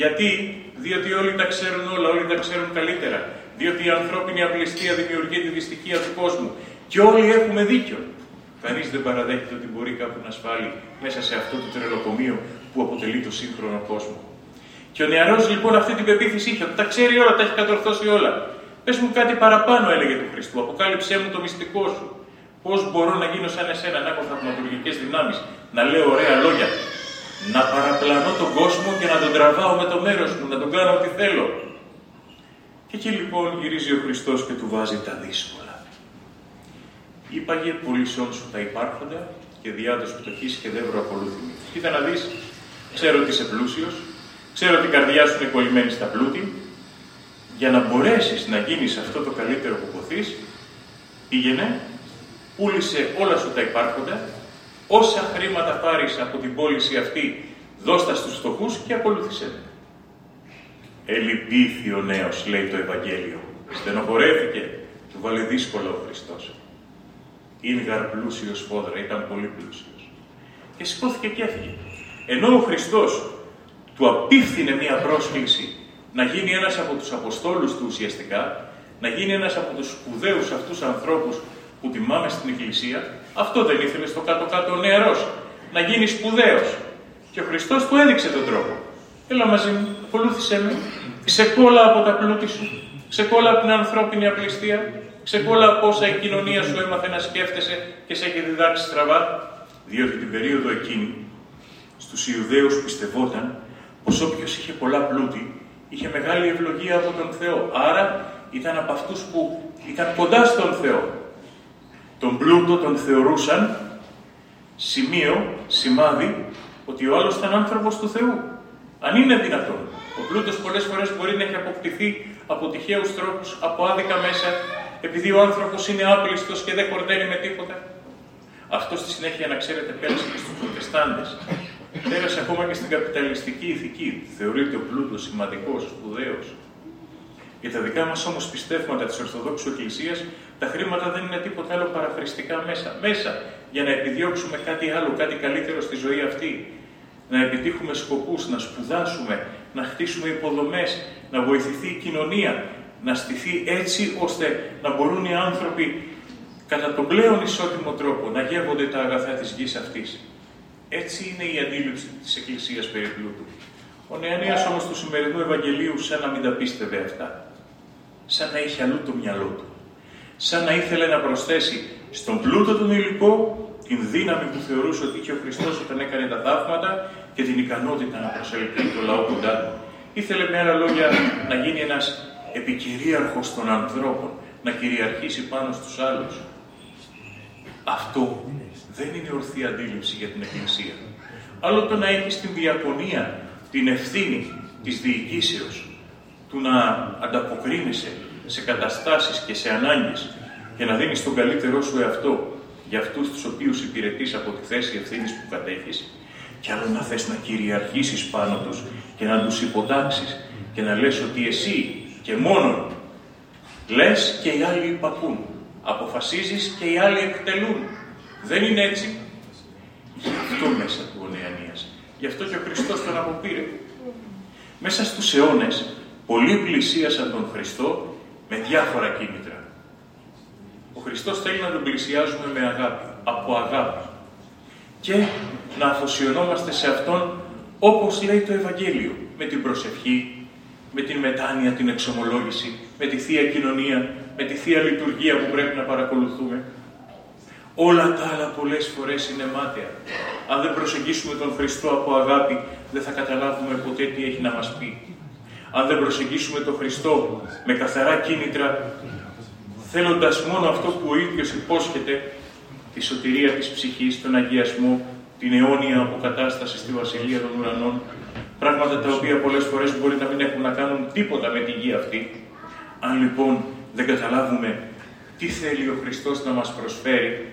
Γιατί, διότι όλοι τα ξέρουν όλα, όλοι τα ξέρουν καλύτερα. Διότι η ανθρώπινη απληστία δημιουργεί τη δυστυχία του κόσμου. Και όλοι έχουμε δίκιο. Κανείς δεν παραδέχεται ότι μπορεί κάπου να ασφάλει μέσα σε αυτό το τρελοκομείο που αποτελεί το σύγχρονο κόσμο. Και ο νεαρός λοιπόν αυτή την πεποίθηση είχε ότι τα ξέρει όλα, τα έχει κατορθώσει όλα. Πες μου κάτι παραπάνω, έλεγε του Χριστού. Αποκάλυψέ μου το μυστικό σου. Πώς μπορώ να γίνω σαν εσένα, να έχω θαυματουργικές δυνάμεις, να λέω ωραία λόγια, να παραπλανώ τον κόσμο και να τον τραβάω με το μέρος μου, να τον κάνω ό,τι θέλω. Και εκεί λοιπόν γυρίζει ο Χριστός και του βάζει τα δύσκολα. Είπαγε πολίσεων σου τα υπάρχοντα και διάδοση πτωχή και δεύρο ακολούθημη. Κοίτα να δεις, ξέρω ότι είσαι πλούσιος, ξέρω ότι η καρδιά σου είναι κολλημένη στα πλούτη. Για να μπορέσεις να γίνεις αυτό το καλύτερο που ποθείς, πήγαινε, πούλησε όλα σου τα υπάρχοντα, όσα χρήματα πάρεις από την πώληση αυτή, δώστα στους φτωχούς και ακολούθησε με. Ελυπήθη ο νέος, λέει το Ευαγγέλιο. Στενοχωρέθηκε, του βάλε δύσκολο ο Χριστός. Ήλγαρ πλούσιος φόδρα, ήταν πολύ πλούσιος. Και σηκώθηκε και έφυγε. Ενώ ο Χριστός του απίφθινε μία πρόσκληση να γίνει ένας από τους Αποστόλους του ουσιαστικά, να γίνει ένας από τους σπουδαίους αυτούς ανθρώπους που τιμάμε στην Εκκλησία, αυτό δεν ήθελε στο κάτω-κάτω ο νεαρός, να γίνει σπουδαίος. Και ο Χριστός του έδειξε τον τρόπο. Έλα μαζί μου, ακολούθησέ με, ξεκόλα από τα πλούτη σου, ξεκόλα από την ανθρώπινη απληστία, Ξεκόλα από όσα η κοινωνία σου έμαθε να σκέφτεσαι και σε έχει διδάξει στραβά, διότι την περίοδο εκείνη στους Ιουδαίους πιστευόταν πως όποιος είχε πολλά πλούτη είχε μεγάλη ευλογία από τον Θεό. Άρα ήταν από αυτούς που ήταν κοντά στον Θεό. Τον πλούτο τον θεωρούσαν σημείο, σημάδι, ότι ο άλλος ήταν άνθρωπος του Θεού. Αν είναι δυνατόν. Ο πλούτος πολλές φορές μπορεί να έχει αποκτηθεί από τυχαίους τρόπους, από άδικα μέσα, επειδή ο άνθρωπος είναι άπλιστος και δεν κορδέλει με τίποτα. Αυτό στη συνέχεια, να ξέρετε, πέρασε και στους Προτεστάντες. Πέρασε ακόμα και στην καπιταλιστική ηθική. Θεωρείται ο πλούτος σημαντικός, σπουδαίος. Για τα δικά μας όμως πιστεύματα της Ορθοδόξου Εκκλησίας, τα χρήματα δεν είναι τίποτα άλλο παραχρηστικά μέσα. Μέσα για να επιδιώξουμε κάτι άλλο, κάτι καλύτερο στη ζωή αυτή. Να επιτύχουμε σκοπούς, να σπουδάσουμε, να χτίσουμε υποδομές, να βοηθηθεί η κοινωνία, να στηθεί έτσι ώστε να μπορούν οι άνθρωποι κατά τον πλέον ισότιμο τρόπο να γεύονται τα αγαθά της γης αυτής. Έτσι είναι η αντίληψη της Εκκλησίας περί πλούτου. Ο Νεανίας όμως του σημερινού Ευαγγελίου σαν να μην τα πίστευε αυτά. Σαν να είχε αλλού το μυαλό του. Σαν να ήθελε να προσθέσει στον πλούτο τον υλικό την δύναμη που θεωρούσε ότι είχε ο Χριστός όταν έκανε τα θαύματα και την ικανότητα να προσελκύει το λαό κοντά του. Ήθελε με άλλα λόγια να γίνει ένας επικυρίαρχος των ανθρώπων, να κυριαρχήσει πάνω στους άλλους. Αυτό δεν είναι ορθή αντίληψη για την Εκκλησία. Άλλο το να έχεις την διακονία, την ευθύνη της διοικήσεως, του να ανταποκρίνεσαι σε καταστάσεις και σε ανάγκες και να δίνεις τον καλύτερό σου εαυτό για αυτούς τους οποίους υπηρετείς από τη θέση ευθύνης που κατέχεις και άλλο να θες να κυριαρχήσεις πάνω τους και να τους υποτάξεις και να λες ότι εσύ και μόνον λες και οι άλλοι υπακούν. Αποφασίζεις και οι άλλοι εκτελούν. Δεν είναι έτσι. Γι' αυτό μέσα του ο Νεανίας. Γι' αυτό και ο Χριστός τον αποπήρε. Μέσα στους αιώνες, πολλοί πλησίασαν τον Χριστό με διάφορα κίνητρα. Ο Χριστός θέλει να τον πλησιάζουμε με αγάπη, από αγάπη. Και να αφοσιωνόμαστε σε Αυτόν όπως λέει το Ευαγγέλιο, με την προσευχή, με την μετάνοια, την εξομολόγηση, με τη Θεία Κοινωνία, με τη Θεία Λειτουργία που πρέπει να παρακολουθούμε. Όλα τα άλλα πολλές φορές είναι μάταια. Αν δεν προσεγγίσουμε τον Χριστό από αγάπη, δεν θα καταλάβουμε ποτέ τι έχει να μας πει. Αν δεν προσεγγίσουμε τον Χριστό με καθαρά κίνητρα, θέλοντας μόνο αυτό που ο ίδιος υπόσχεται, τη σωτηρία της ψυχής, τον αγιασμό, την αιώνια αποκατάσταση στη Βασιλεία των Ουρανών, πράγματα τα οποία πολλές φορές μπορεί να μην έχουν να κάνουν τίποτα με τη γη αυτή. Αν λοιπόν δεν καταλάβουμε τι θέλει ο Χριστός να μας προσφέρει,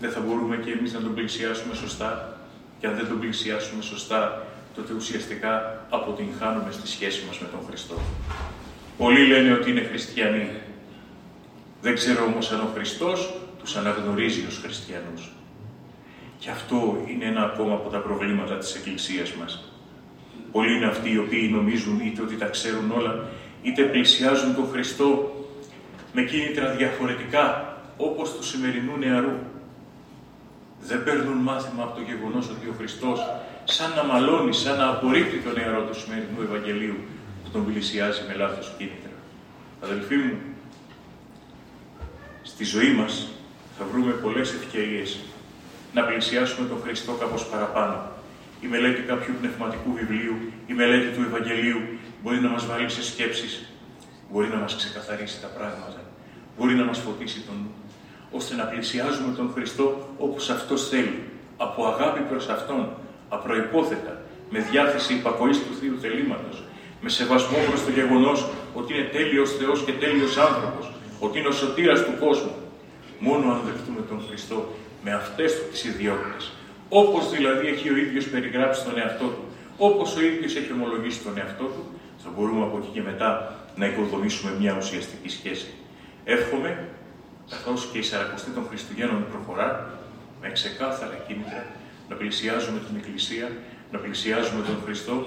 δεν θα μπορούμε και εμείς να τον πλησιάσουμε σωστά. Και αν δεν τον πλησιάσουμε σωστά, τότε ουσιαστικά αποτυγχάνουμε στη σχέση μας με τον Χριστό. Πολλοί λένε ότι είναι χριστιανοί. Δεν ξέρω όμως αν ο Χριστός τους αναγνωρίζει ως χριστιανούς. Και αυτό είναι ένα ακόμα από τα προβλήματα της Εκκλησίας μας. Πολλοί είναι αυτοί οι οποίοι νομίζουν είτε ότι τα ξέρουν όλα, είτε πλησιάζουν τον Χριστό με κίνητρα διαφορετικά, όπως του σημερινού νεαρού. Δεν παίρνουν μάθημα από το γεγονός ότι ο Χριστός σαν να μαλώνει, σαν να απορρίπτει το νεαρό του σημερινού Ευαγγελίου που τον πλησιάζει με λάθος κίνητρα. Αδελφοί μου, στη ζωή μας θα βρούμε πολλές ευκαιρίες να πλησιάσουμε τον Χριστό κάπως παραπάνω. Η μελέτη κάποιου πνευματικού βιβλίου, η μελέτη του Ευαγγελίου μπορεί να μας βάλει σε σκέψεις, μπορεί να μας ξεκαθαρίσει τα πράγματα, μπορεί να μας φωτίσει τον νου, ώστε να πλησιάζουμε τον Χριστό όπως Αυτός θέλει, από αγάπη προς Αυτόν, απροϋπόθετα, με διάθεση υπακοής του Θείου Θελήματος, με σεβασμό προς το γεγονός ότι είναι τέλειος Θεός και τέλειος άνθρωπος, ότι είναι ο σωτήρας του κόσμου. Μόνο αν δεχτούμε τον Χριστό με αυτές του τις ιδιότητες, όπως δηλαδή έχει ο ίδιος περιγράψει τον εαυτό του, όπως ο ίδιος έχει ομολογήσει τον εαυτό του, θα μπορούμε από εκεί και μετά να οικοδομήσουμε μια ουσιαστική σχέση. Εύχομαι, καθώς και η Σαρακοστή των Χριστουγέννων προχωρά, με ξεκάθαρα κίνητρα, να πλησιάζουμε την Εκκλησία, να πλησιάζουμε τον Χριστό,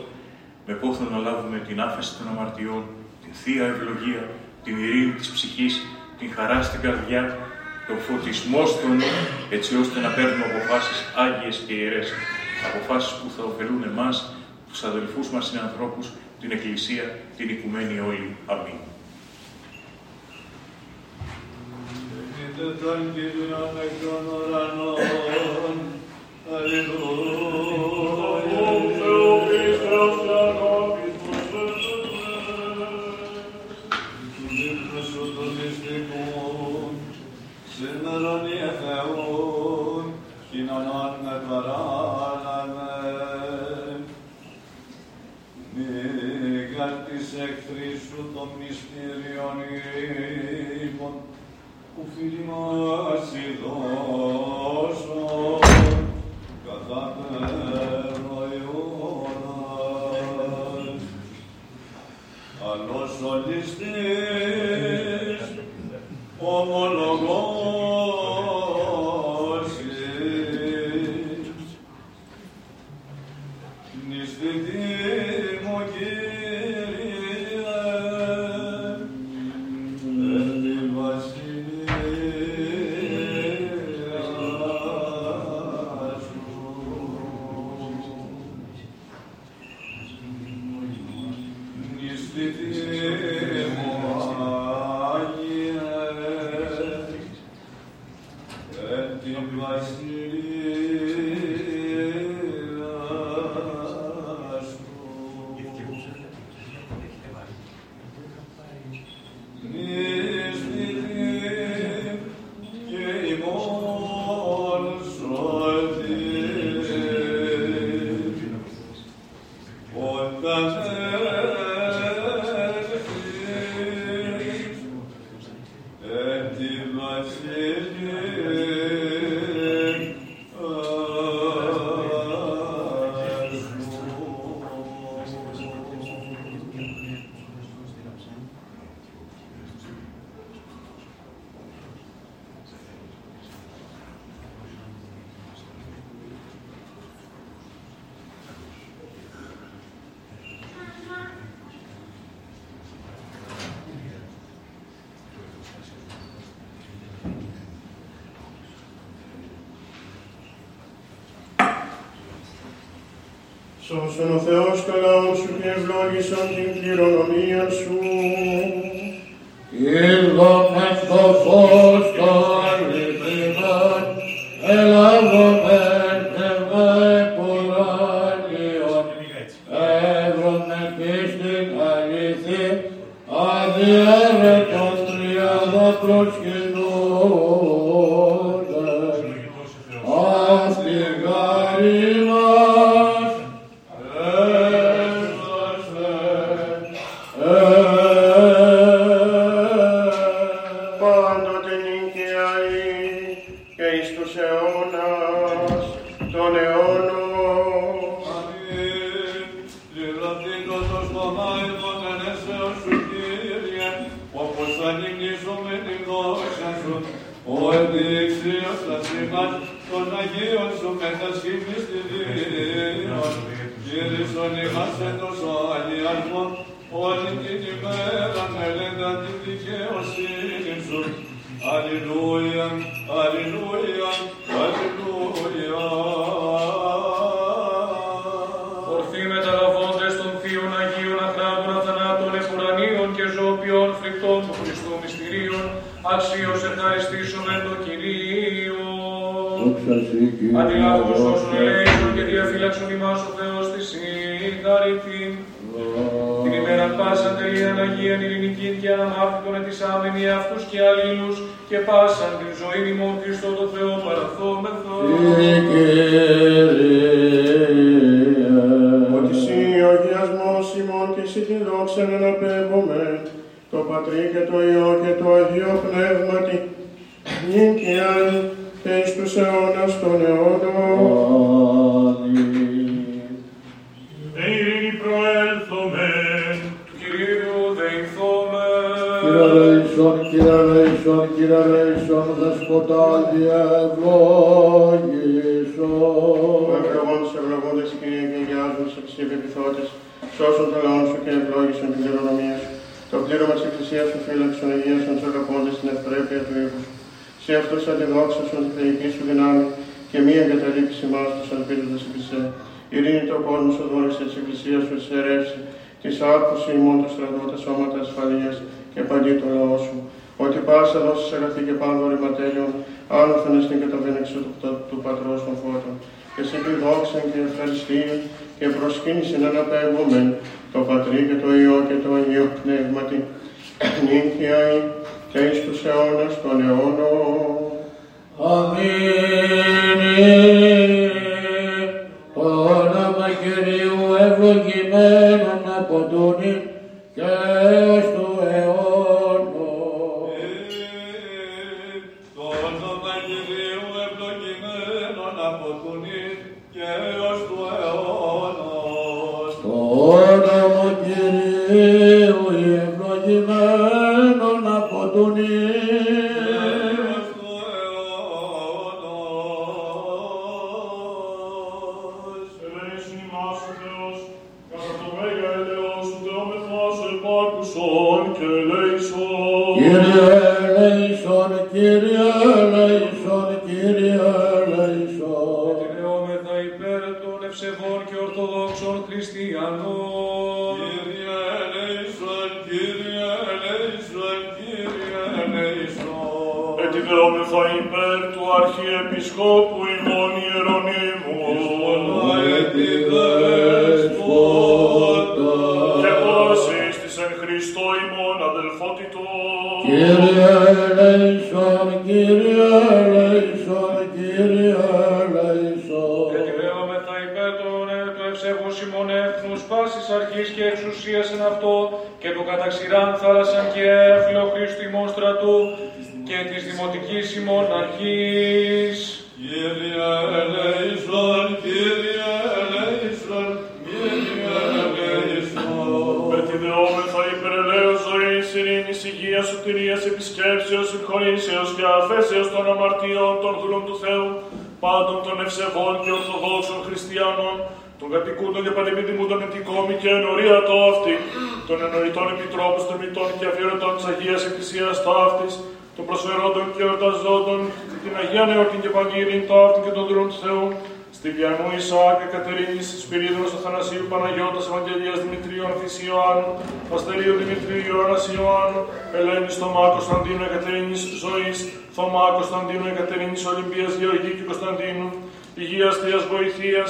με πόθο να λάβουμε την άφεση των αμαρτιών, την Θεία Ευλογία, την ειρήνη της ψυχής, την χαρά στην καρδιά, τον φωτισμό στον νου, έτσι ώστε να παίρνουμε αποφάσεις άγιες και ιερές, αποφάσεις που θα ωφελούν εμάς, τους αδελφούς μας συνανθρώπους, την Εκκλησία, την οικουμένη όλη. Αμήν. τον των μυστήριων ύπων, που φίλοι μας ειδώσον, κατά πέρνο Ιώνας. Αλλός ο ληστής, Δόξα ο Θεός το λαό σου και ευλόγησον την κληρονομία σου. Ήρθομαι στο φως το αληθινόν, ελάβομαι και με πουράνιον, έβρομαι πίσω στην αληθή, αδιέρετον τριάδα προσκυνούν. νεόρτην και παγκύριν, το άρτην και τον δρόν του Θεού, στη Βιανού Ισαάκ, Κατερίνης, Σπυρίδωνος, Αθανασίου, Παναγιώτας, Ευαγγελίας, Δημητρίων, Θης Ιωάννου, Αστερίου, Δημητρίου, Ιωάννας Ιωάννου, Ελένης, Θωμά, Κωνσταντίνου, Εκατερίνης, Ζωής, Θωμά, Κωνσταντίνου, Εκατερίνης, Ολυμπίας, Γεωργή και Κωνσταντίνου, Υγείας, Θείας, Βοηθείας,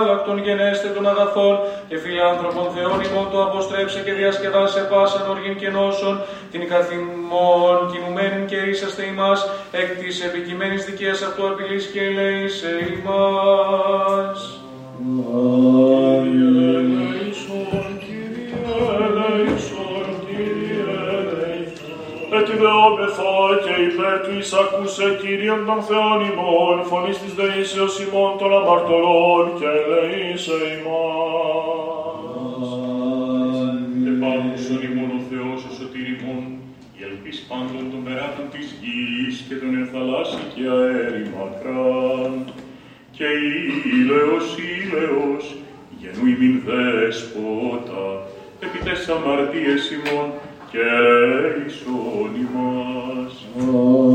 ευδιάλακτον γενέστε των αγαθών και φιλάνθρωπων θεών ημών το αποστρέψε και διασκεδάσε πάσαν οργήν και νόσων την καθημών κινουμένην και ίσαστε ημάς εκ της επικειμένης δικαίας αυτού απειλής και ελέησε ημάς. Ετιδεόμεθα και υπέρ του εισακούσε Κύριον των Θεών ημών, φωνής της δεήσεως ημών των αμαρτωρών και ελεήσε ημάς. Επάκουσον ημών ο Θεός ο σωτήρ ημών, η ελπίς πάντων των περάτων της γης και των ενθαλάσσι και αέρι μακράν. Και ήλαιος, ήλαιος, γενού ημίν δέσποτα, επί τες αμαρτίες ημών, και ελέησον ημάς.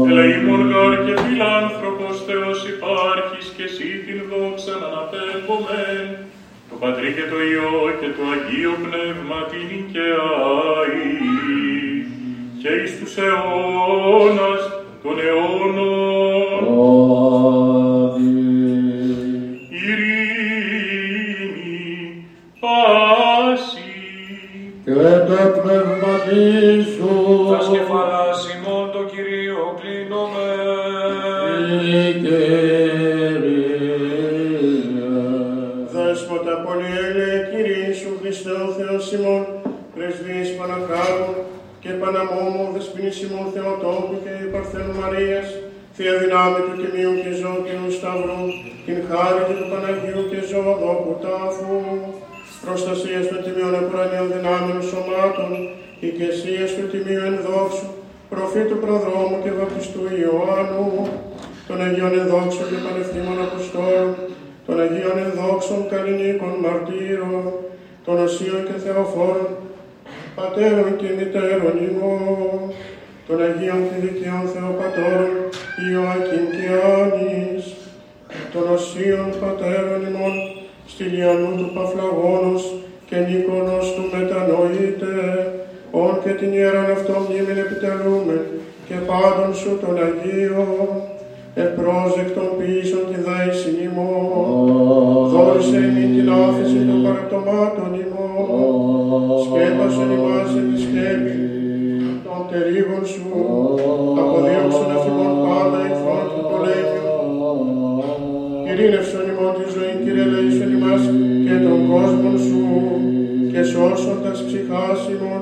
Ελεήμον γάρ και φιλάνθρωπος Θεός υπάρχεις και εσύ την δόξαν αναπέμπομεν, το Πατρί και το Υιό και το Αγίο Πνεύμα την και άη, και εις τους αιώνας των αιώνων. Και Παναμόμου, δεσποινής ημών Θεοτόπου και Παρθένου Μαρίας, Θεία δυνάμει του Τιμίου και Ζώτιου Σταυρού, την χάρη και του Παναγίου και Ζωοδόπου τάφου, προστασίας των Τιμίων Επουρανίων δυνάμεων σωμάτων, οικεσίας του Τιμίου ενδόξου, προφήτου προδρόμου και βαπτιστού Ιωάννου, των Αγίων ενδόξων και πανευθύμων Αποστόλων, των Αγίων ενδόξων καλλινίκων μαρτύρων, των Οσίων και Θεοφόρων, πατέρων και μητέρων ημών, των Αγίων και Δικαίων Θεοπατώρων, Ιωακήμ και Άνης, των Οσίων πατέρων ημών, Στυλιανού του Παφλαγόνος και Νίκονος του Μετανοήτε, όν και την ιεράν αυτό μνήμην επιτελούμε, και πάντων σου των Αγίων, επρόζεκτων ποιήσεων και δάησιν ημών, δόρισε ημί την άφηση των παραπτωμάτων ημών, σκέπασον ημάς εν της σκέπη των τερίγων σου, αποδίωξον αφημών πάντα εχθρών του πολέμιου, ειρήνευσον ημών τη ζωή, Κύριε ελεήσον ημάς και των κόσμων σου, και σώσον τας ψυχάς ημών,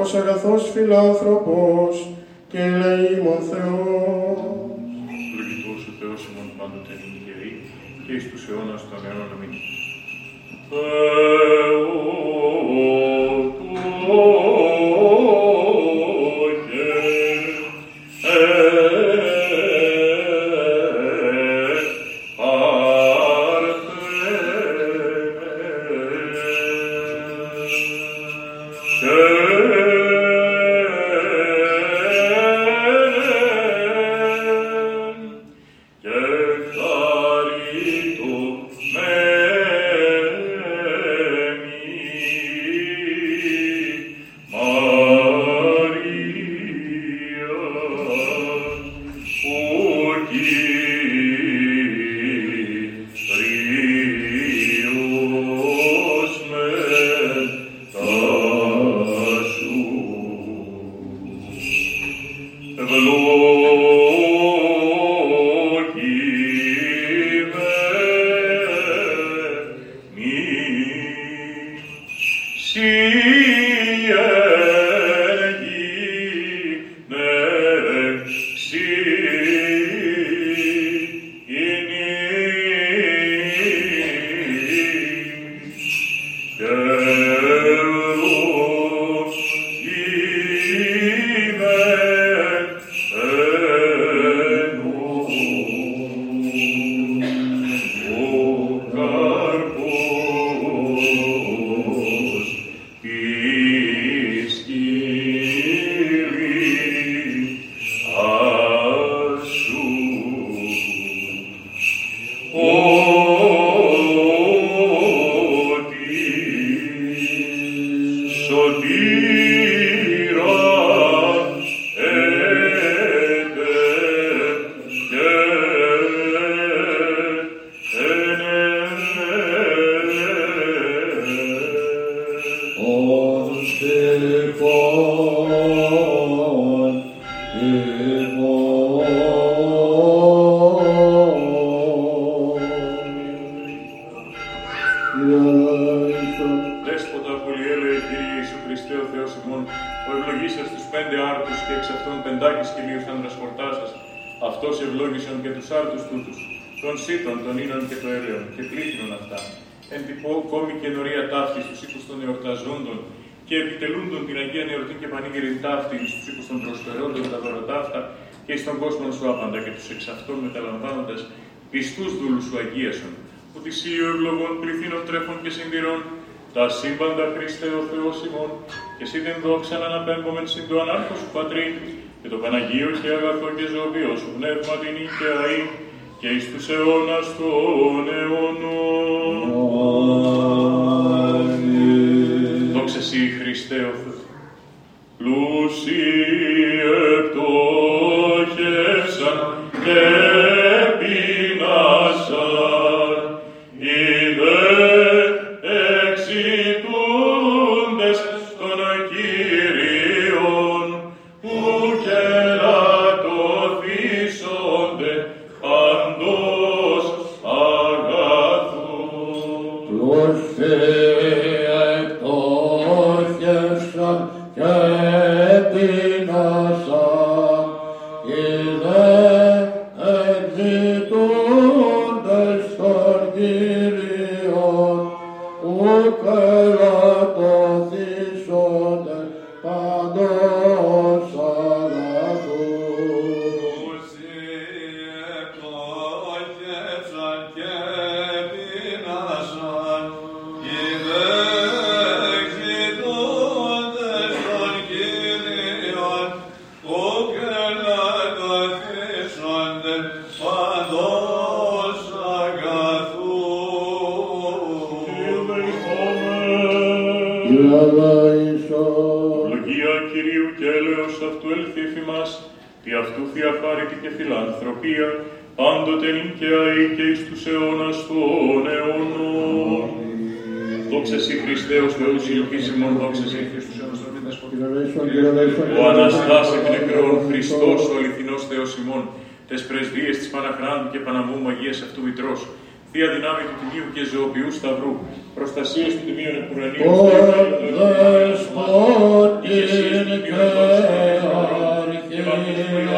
ως αγαθός φιλάνθρωπος και ελεήμων Θεός. Λογητός ο Θεός ημών πάντοτε είναι γερή και εις τους αιώνας των αιώνων αμήν. Deum συντηρούν, τα σύμπαντα Χριστέ ο Θεός ημών, και εσύ την δόξα να αναπέμπουμε συν το ανάρχος σου Πατρί, και το Παναγίο και αγαθό και ζωοποιό σου πνεύμα την και αΐ, και εις τους αιώνας του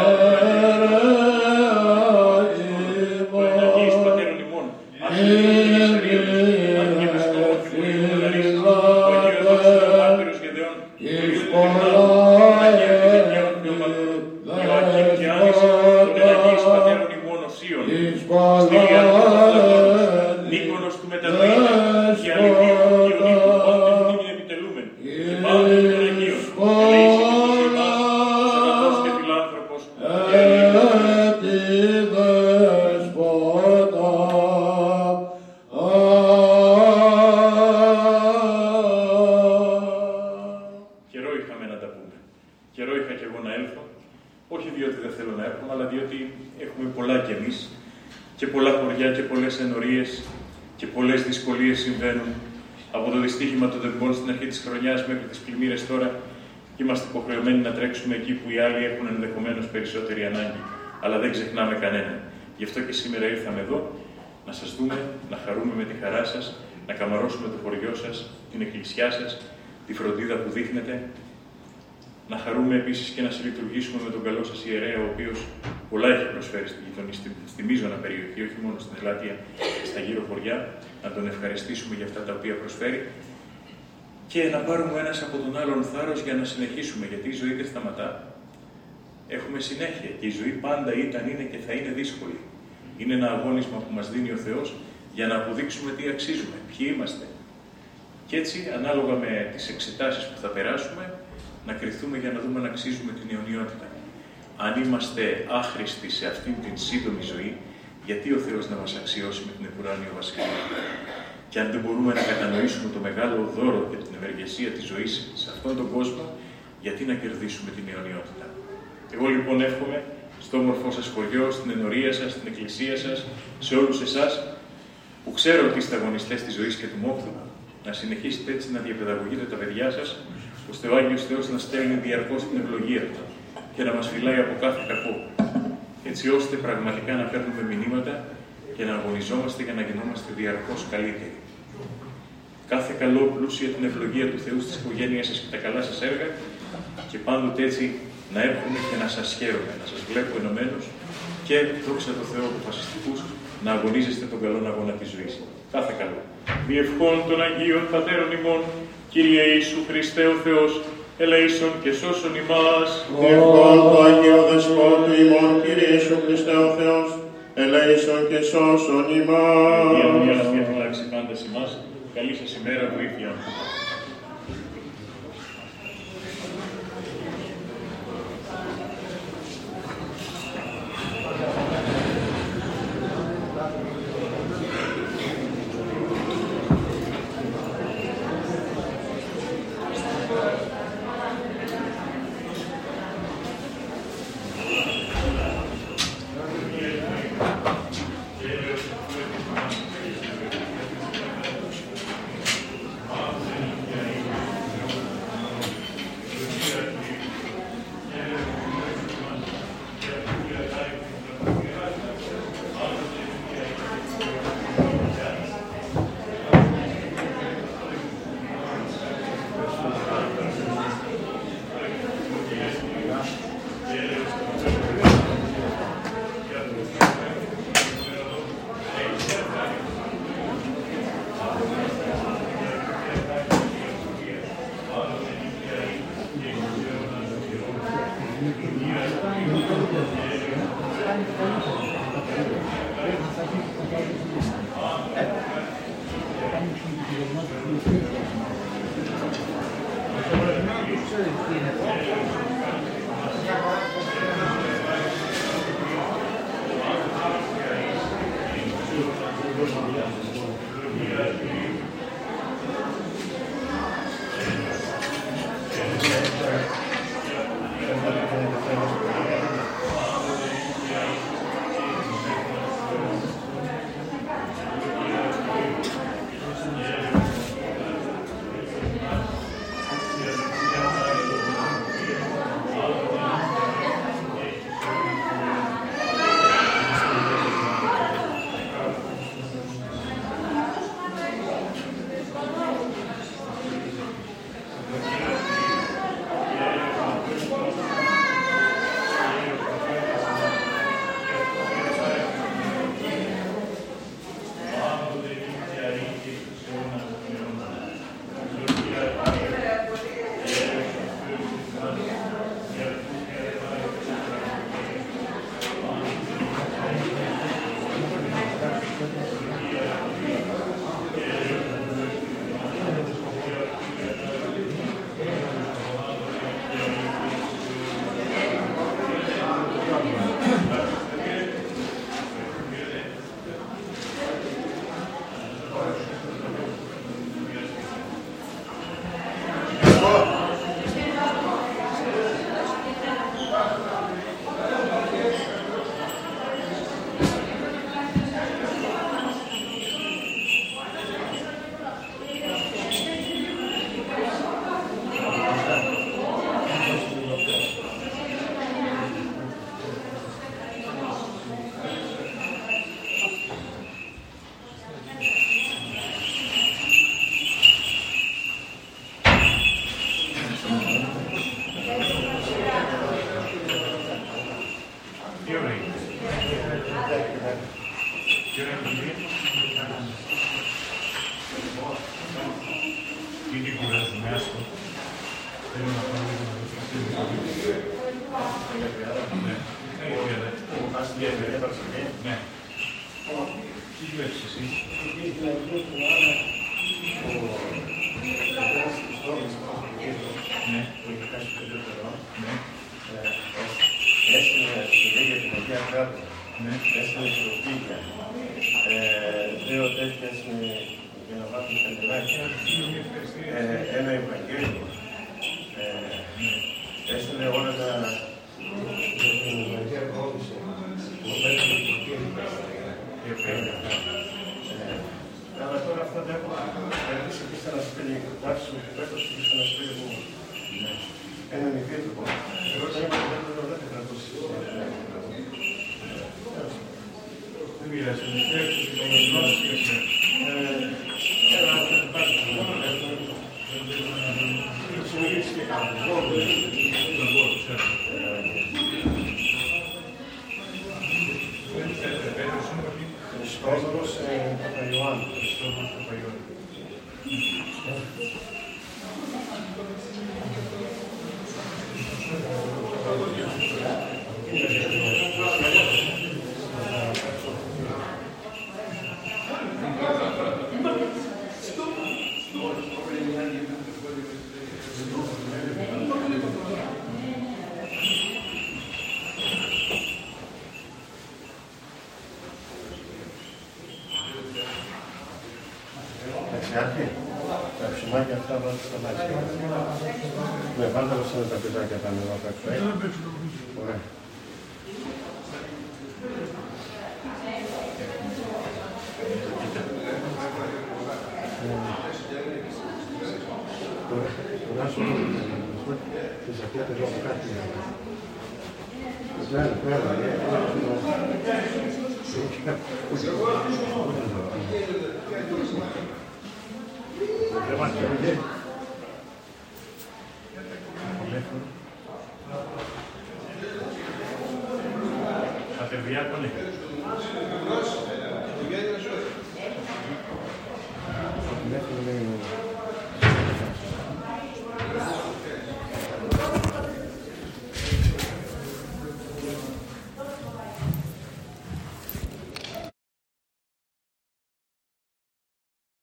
Amen. Το χωριό σα, την εκκλησιά σας, τη φροντίδα που δείχνετε. Να χαρούμε επίσης και να συλλειτουργήσουμε με τον καλό σας ιερέα, ο οποίος πολλά έχει προσφέρει στη γειτονή, στη, στη μείζωνα περιοχή, όχι μόνο στην Ελάτια και στα γύρω χωριά. Να τον ευχαριστήσουμε για αυτά τα οποία προσφέρει και να πάρουμε ένας από τον άλλον θάρρος για να συνεχίσουμε, γιατί η ζωή δεν σταματά. Έχουμε συνέχεια και η ζωή πάντα ήταν, είναι και θα είναι δύσκολη. Είναι ένα αγώνισμα που μας δίνει ο Θεός για να αποδείξουμε τι αξίζουμε, ποιοι είμαστε. Και έτσι, ανάλογα με τις εξετάσεις που θα περάσουμε, να κρυθούμε για να δούμε αν αξίζουμε την αιωνιότητα. Αν είμαστε άχρηστοι σε αυτήν την σύντομη ζωή, γιατί ο Θεός να μας αξιώσει με την επουράνιο βασιλεία; Και αν δεν μπορούμε να κατανοήσουμε το μεγάλο δώρο και την ευεργεσία της ζωής σε αυτόν τον κόσμο, γιατί να κερδίσουμε την αιωνιότητα; Εγώ λοιπόν εύχομαι στο όμορφό σας χωριό, στην ενορία σας, στην εκκλησία σας, σε όλους εσάς, που ξέρω ότι είστε αγωνιστές της ζωής και του μόχθου, να συνεχίσετε έτσι να διαπαιδαγωγείτε τα παιδιά σας, ώστε ο Άγιος Θεός να στέλνει διαρκώς την ευλογία Του και να μας φυλάει από κάθε κακό, έτσι ώστε πραγματικά να παίρνουμε μηνύματα και να αγωνιζόμαστε για να γινόμαστε διαρκώς καλύτεροι. Κάθε καλό πλούσια την ευλογία του Θεού στις οικογένειές σας και τα καλά σας έργα και πάντοτε έτσι να έρχομαι και να σας χαίρομαι, να σας βλέπω ενωμένους και δόξα τω Θεώ αποφασιστικούς να αγωνίζεστε τον καλό αγώνα της ζωής. Κάθε καλό. Διευχών των Αγίων Πατέρων ημών, Κύριε Ιησού Χριστέ ο Θεός, ελέησον και σώσον ημάς. Διευχών το Αγίο Δεσπότη ημών, Κύριε Ιησού Χριστέ ο Θεός, ελέησον και σώσον ημάς. Η αμνία να διαφυλάξει πάντα σε εμάς. Καλή σας ημέρα, βοήθεια. Tá estava